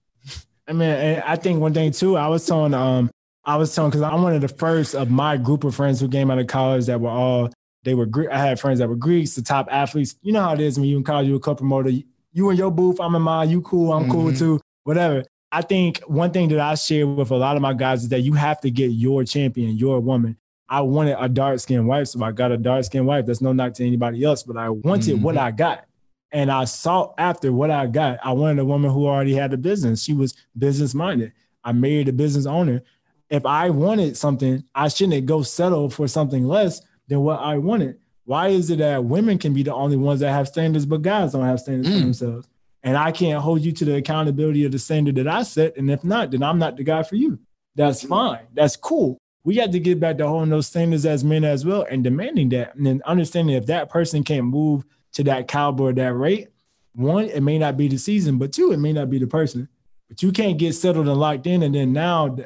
I mean, I think one thing too, I was telling, um, I was telling because I'm one of the first of my group of friends who came out of college that were all they were. I had friends that were Greeks, the top athletes. You know how it is when you in college, you a club promoter. You in your booth, I'm in mine. You cool, I'm cool Mhm. too. Whatever. I think one thing that I share with a lot of my guys is that you have to get your champion, your woman. I wanted a dark skinned wife, so I got a dark skinned wife. That's no knock to anybody else, but I wanted what I got. And I sought after what I got. I wanted a woman who already had a business. She was business minded. I married a business owner. If I wanted something, I shouldn't go settle for something less than what I wanted. Why is it that women can be the only ones that have standards, but guys don't have standards for mm. themselves? And I can't hold you to the accountability of the standard that I set. And if not, then I'm not the guy for you. That's mm-hmm. fine. That's cool. We got to get back to holding those standards as men as well and demanding that. And then understanding if that person can't move to that caliber or that rate, one, it may not be the season, but two, it may not be the person. But you can't get settled and locked in. And then now, now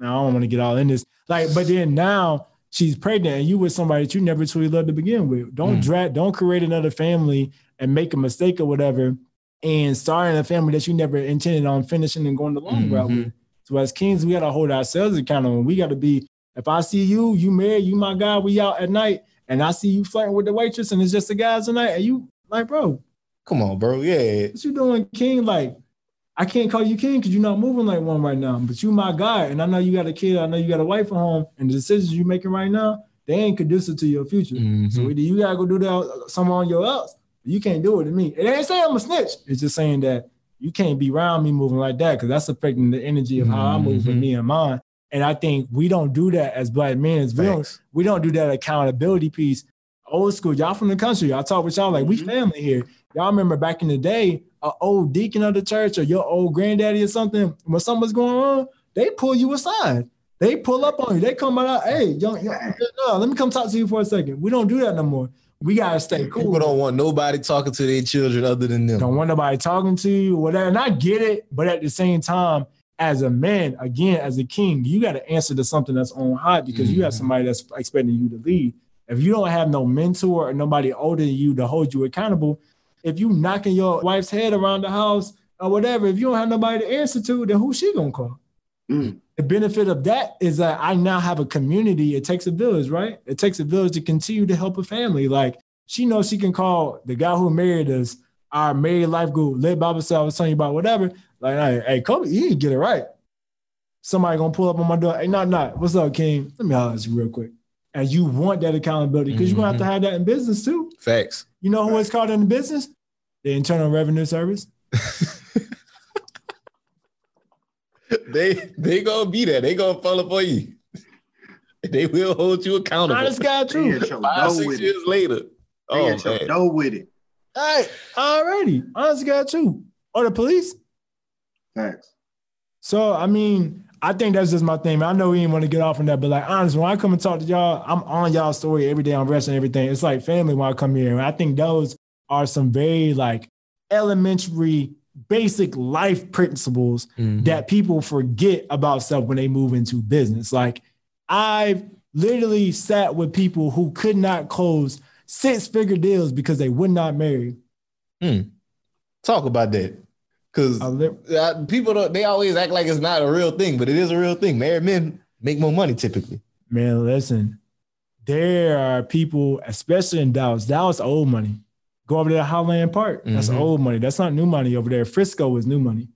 I don't want to get all in this. Like, but then now she's pregnant and you with somebody that you never truly loved to begin with. Don't Mm. drag, don't create another family and make a mistake or whatever and starting a family that you never intended on finishing and going the long route with. So as kings, we gotta hold ourselves accountable. We gotta be, if I see you, you married, you my guy, we out at night, and I see you flirting with the waitress and it's just the guys tonight, and you like, bro, Come on, bro. Yeah. what you doing, king? Like, I can't call you king because you're not moving like one right now. But you my guy, and I know you got a kid, I know you got a wife at home, and the decisions you're making right now, they ain't conducive to your future. So mm-hmm. either you gotta go do that somewhere on your else, you can't do it to me. It ain't saying I'm a snitch. It's just saying that you can't be around me moving like that because that's affecting the energy of how I move with mm-hmm. me and mine. And I think we don't do that as black men. As we don't, we don't do that accountability piece. Old school, y'all from the country. I talk with y'all like we mm-hmm. family here. Y'all remember back in the day, a old deacon of the church or your old granddaddy or something, when something was going on, they pull you aside. They pull up on you. They come out, hey, young, young, no, let me come talk to you for a second. We don't do that no more. We gotta stay cool. People don't want nobody talking to their children other than them. Don't want nobody talking to you, whatever. And I get it, but at the same time, as a man, again, as a king, you got to answer to something that's on high because you have mm-hmm. somebody that's expecting you to lead. If you don't have no mentor or nobody older than you to hold you accountable, if you knocking your wife's head around the house or whatever, if you don't have nobody to answer to, then who's she gonna call? Mm. The benefit of that is that I now have a community. It takes a village, right? It takes a village to continue to help a family. Like she knows she can call the guy who married us, our married life group, led Bible say I was telling you about whatever. Like, hey, hey, Colby, he didn't get it right. Somebody gonna pull up on my door. Hey, not not. What's up, King? Let me holler at you real quick. And you want that accountability because you're gonna have to mm-hmm. have that in business too. Facts. You know who it's called in the business? The Internal Revenue Service. they they gonna be there. They gonna follow for you. They will hold you accountable. Honest guy They too. at your Five six with years it. later. They Oh at your man. door with it. Hey, already. Honest guy too. Or the police. Facts. So I mean, I think that's just my thing. I know we didn't want to get off on that, but like honestly, when I come and talk to y'all, I'm on y'all story every day. I'm wrestling everything. It's like family when I come here. And I think those are some very like elementary, basic life principles Mhm. that people forget about stuff when they move into business. Like I've literally sat with people who could not close six figure deals because they would not marry. Hmm. Talk about that. Cause people don't they always act like it's not a real thing, but it is a real thing. Married men make more money typically. Man, listen, there are people, especially in Dallas. Dallas old money. Go over there to Highland Park. That's Mhm. old money. That's not new money over there. Frisco is new money.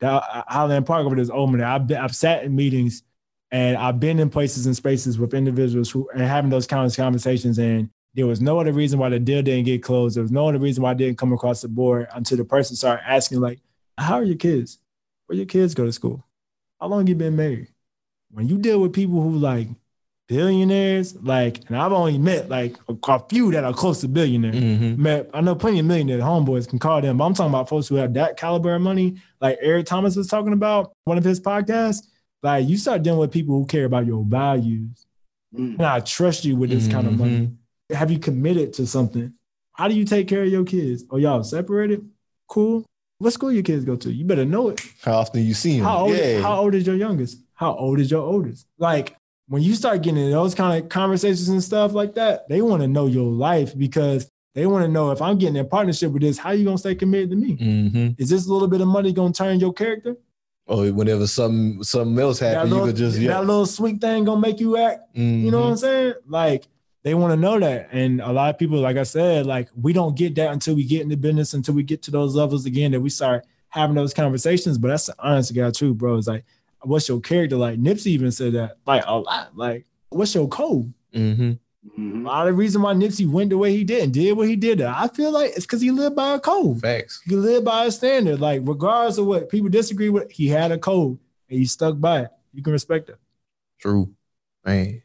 That, uh, Highland Park over there is old money. I've been, I've sat in meetings and I've been in places and spaces with individuals who and having those kind of conversations. And there was no other reason why the deal didn't get closed. There was no other reason why I didn't come across the board until the person started asking, like, "How are your kids? Where your kids go to school? How long you been married?" When you deal with people who like billionaires, like, and I've only met like a, a few that are close to billionaire. Mm-hmm. Met, I know plenty of millionaire homeboys can call them, but I'm talking about folks who have that caliber of money, like Eric Thomas was talking about one of his podcasts. Like, you start dealing with people who care about your values, Mm. and I trust you with this kind of money. Have you committed to something? How do you take care of your kids? Oh, y'all separated? Cool. What school your kids go to? You better know it. How often you see them? How old, yeah. how old is your youngest? How old is your oldest? Like when you start getting into those kind of conversations and stuff like that, they want to know your life because they want to know if I'm getting in partnership with this, how you gonna stay committed to me? mm-hmm. Is this little bit of money gonna turn your character? Or whenever something something else happens, you could just that little sweet thing gonna make you act. You know what I'm saying? Like they want to know that. And a lot of people, like I said, like we don't get that until we get in the business, until we get to those levels again that we start having those conversations. But that's the honest to God truth, bro. It's like, what's your character like? Nipsey even said that, like a lot. Like, what's your code? Mm-hmm. Mm-hmm. A lot of reason why Nipsey went the way he did and did what he did. I feel like it's because he lived by a code. Facts. He lived by a standard. Like, regardless of what people disagree with, he had a code and he stuck by it. You can respect it. True. Man,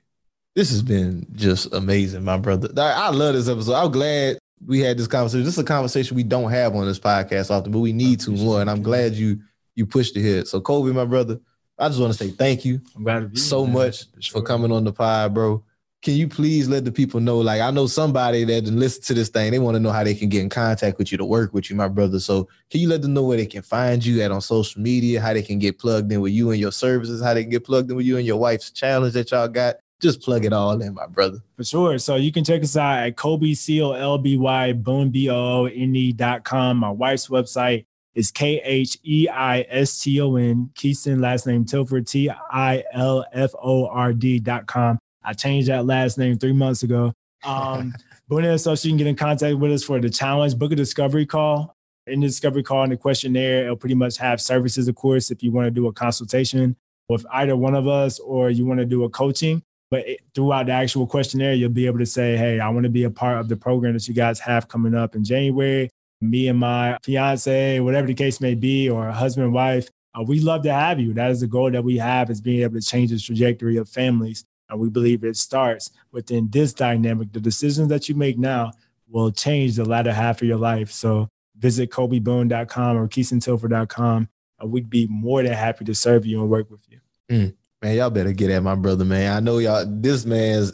this has been just amazing, my brother. I I love this episode. I'm glad we had this conversation. This is a conversation we don't have on this podcast often, but we need to more. And I'm glad you you pushed it here. So, Colby, my brother, I just want to say thank you I'm glad to be so here, much for coming on the pod, bro. Can you please let the people know? Like, I know somebody that listen to this thing, they want to know how they can get in contact with you to work with you, my brother. So, can you let them know where they can find you at on social media, how they can get plugged in with you and your services, how they can get plugged in with you and your wife's challenge that y'all got? Just plug it all in, my brother. For sure. So you can check us out at Colby C O L B Y Boone B O O N E dot com. My wife's website is K H E I S T O N, Kheiston, last name Tilford, T I L F O R D dot com. I changed that last name three months ago. Um, Boone so she can get in contact with us for the challenge, book a discovery call. In the discovery call and the questionnaire, it'll pretty much have services, of course, if you want to do a consultation with either one of us or you want to do a coaching. But it, throughout the actual questionnaire, you'll be able to say, hey, I want to be a part of the program that you guys have coming up in January. Me and my fiance, whatever the case may be, or husband and wife, uh, we love to have you. That is the goal that we have is being able to change the trajectory of families. And we believe it starts within this dynamic. The decisions that you make now will change the latter half of your life. So visit ColbyBoone.com or KheistonTilford.com. And we'd be more than happy to serve you and work with you. Mm. Man, y'all better get at my brother, man. I know y'all, this man's,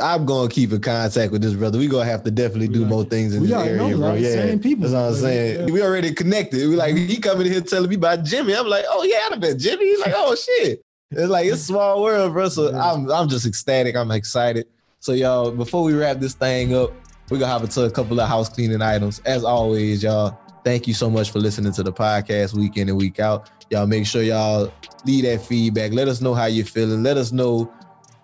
I'm going to keep in contact with this brother. we to have to definitely do more things in this area, know, bro. like, Yeah. same people. That's what I'm saying. yeah. We already connected. We like, he coming here telling me about Jimmy. I'm like, oh, yeah, I bet Jimmy. He's like, oh, shit. It's like, it's a small world, bro. So I'm, I'm just ecstatic. I'm excited. So, y'all, before we wrap this thing up, we're to hop into a couple of house cleaning items. As always, y'all, thank you so much for listening to the podcast week in and week out. Y'all make sure y'all leave that feedback. Let us know how you're feeling. Let us know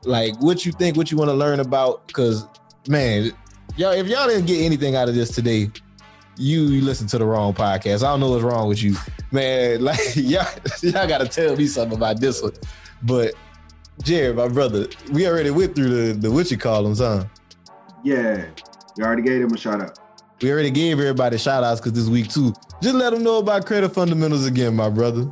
like what you think, what you want to learn about. Cause man, y'all, if y'all didn't get anything out of this today, you, you listen to the wrong podcast. I don't know what's wrong with you, man. Like y'all, y'all gotta tell me something about this one. But Jared, my brother, we already went through the the what you call them, huh? Yeah, you already gave him a shout out. We already gave everybody shout outs because this week too. Just let them know about credit fundamentals again, my brother.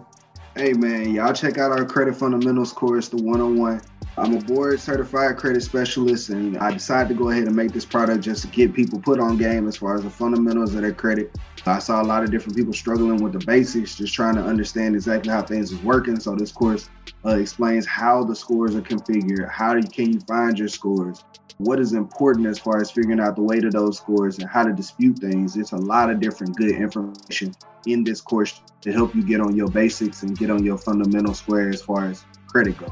Hey man, y'all check out our credit fundamentals course, the 101. I'm a board certified credit specialist, and I decided to go ahead and make this product just to get people put on game as far as the fundamentals of their credit. I saw a lot of different people struggling with the basics, just trying to understand exactly how things is working. So this course uh, explains how the scores are configured, how do can you find your scores, what is important as far as figuring out the weight of those scores and how to dispute things. It's a lot of different good information in this course to help you get on your basics and get on your fundamental square as far as credit goes.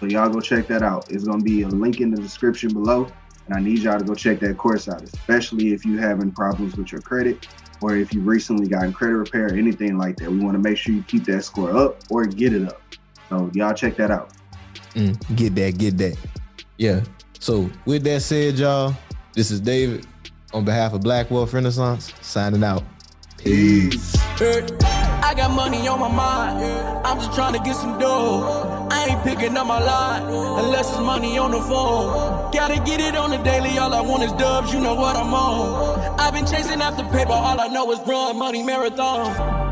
So y'all go check that out. It's gonna be a link in the description below. And I need y'all to go check that course out, especially if you're having problems with your credit or if you recently gotten credit repair or anything like that. We want to make sure you keep that score up or get it up. So y'all check that out. Mm, get that, get that. Yeah. So with that said, y'all, this is David on behalf of Black Wealth Renaissance signing out. Peace. I got money on my mind. I'm just trying to get some dough. I ain't picking up my line unless it's money on the phone. Gotta get it on the daily. All I want is dubs. You know what I'm on. I've been chasing after paper. All I know is run money marathon.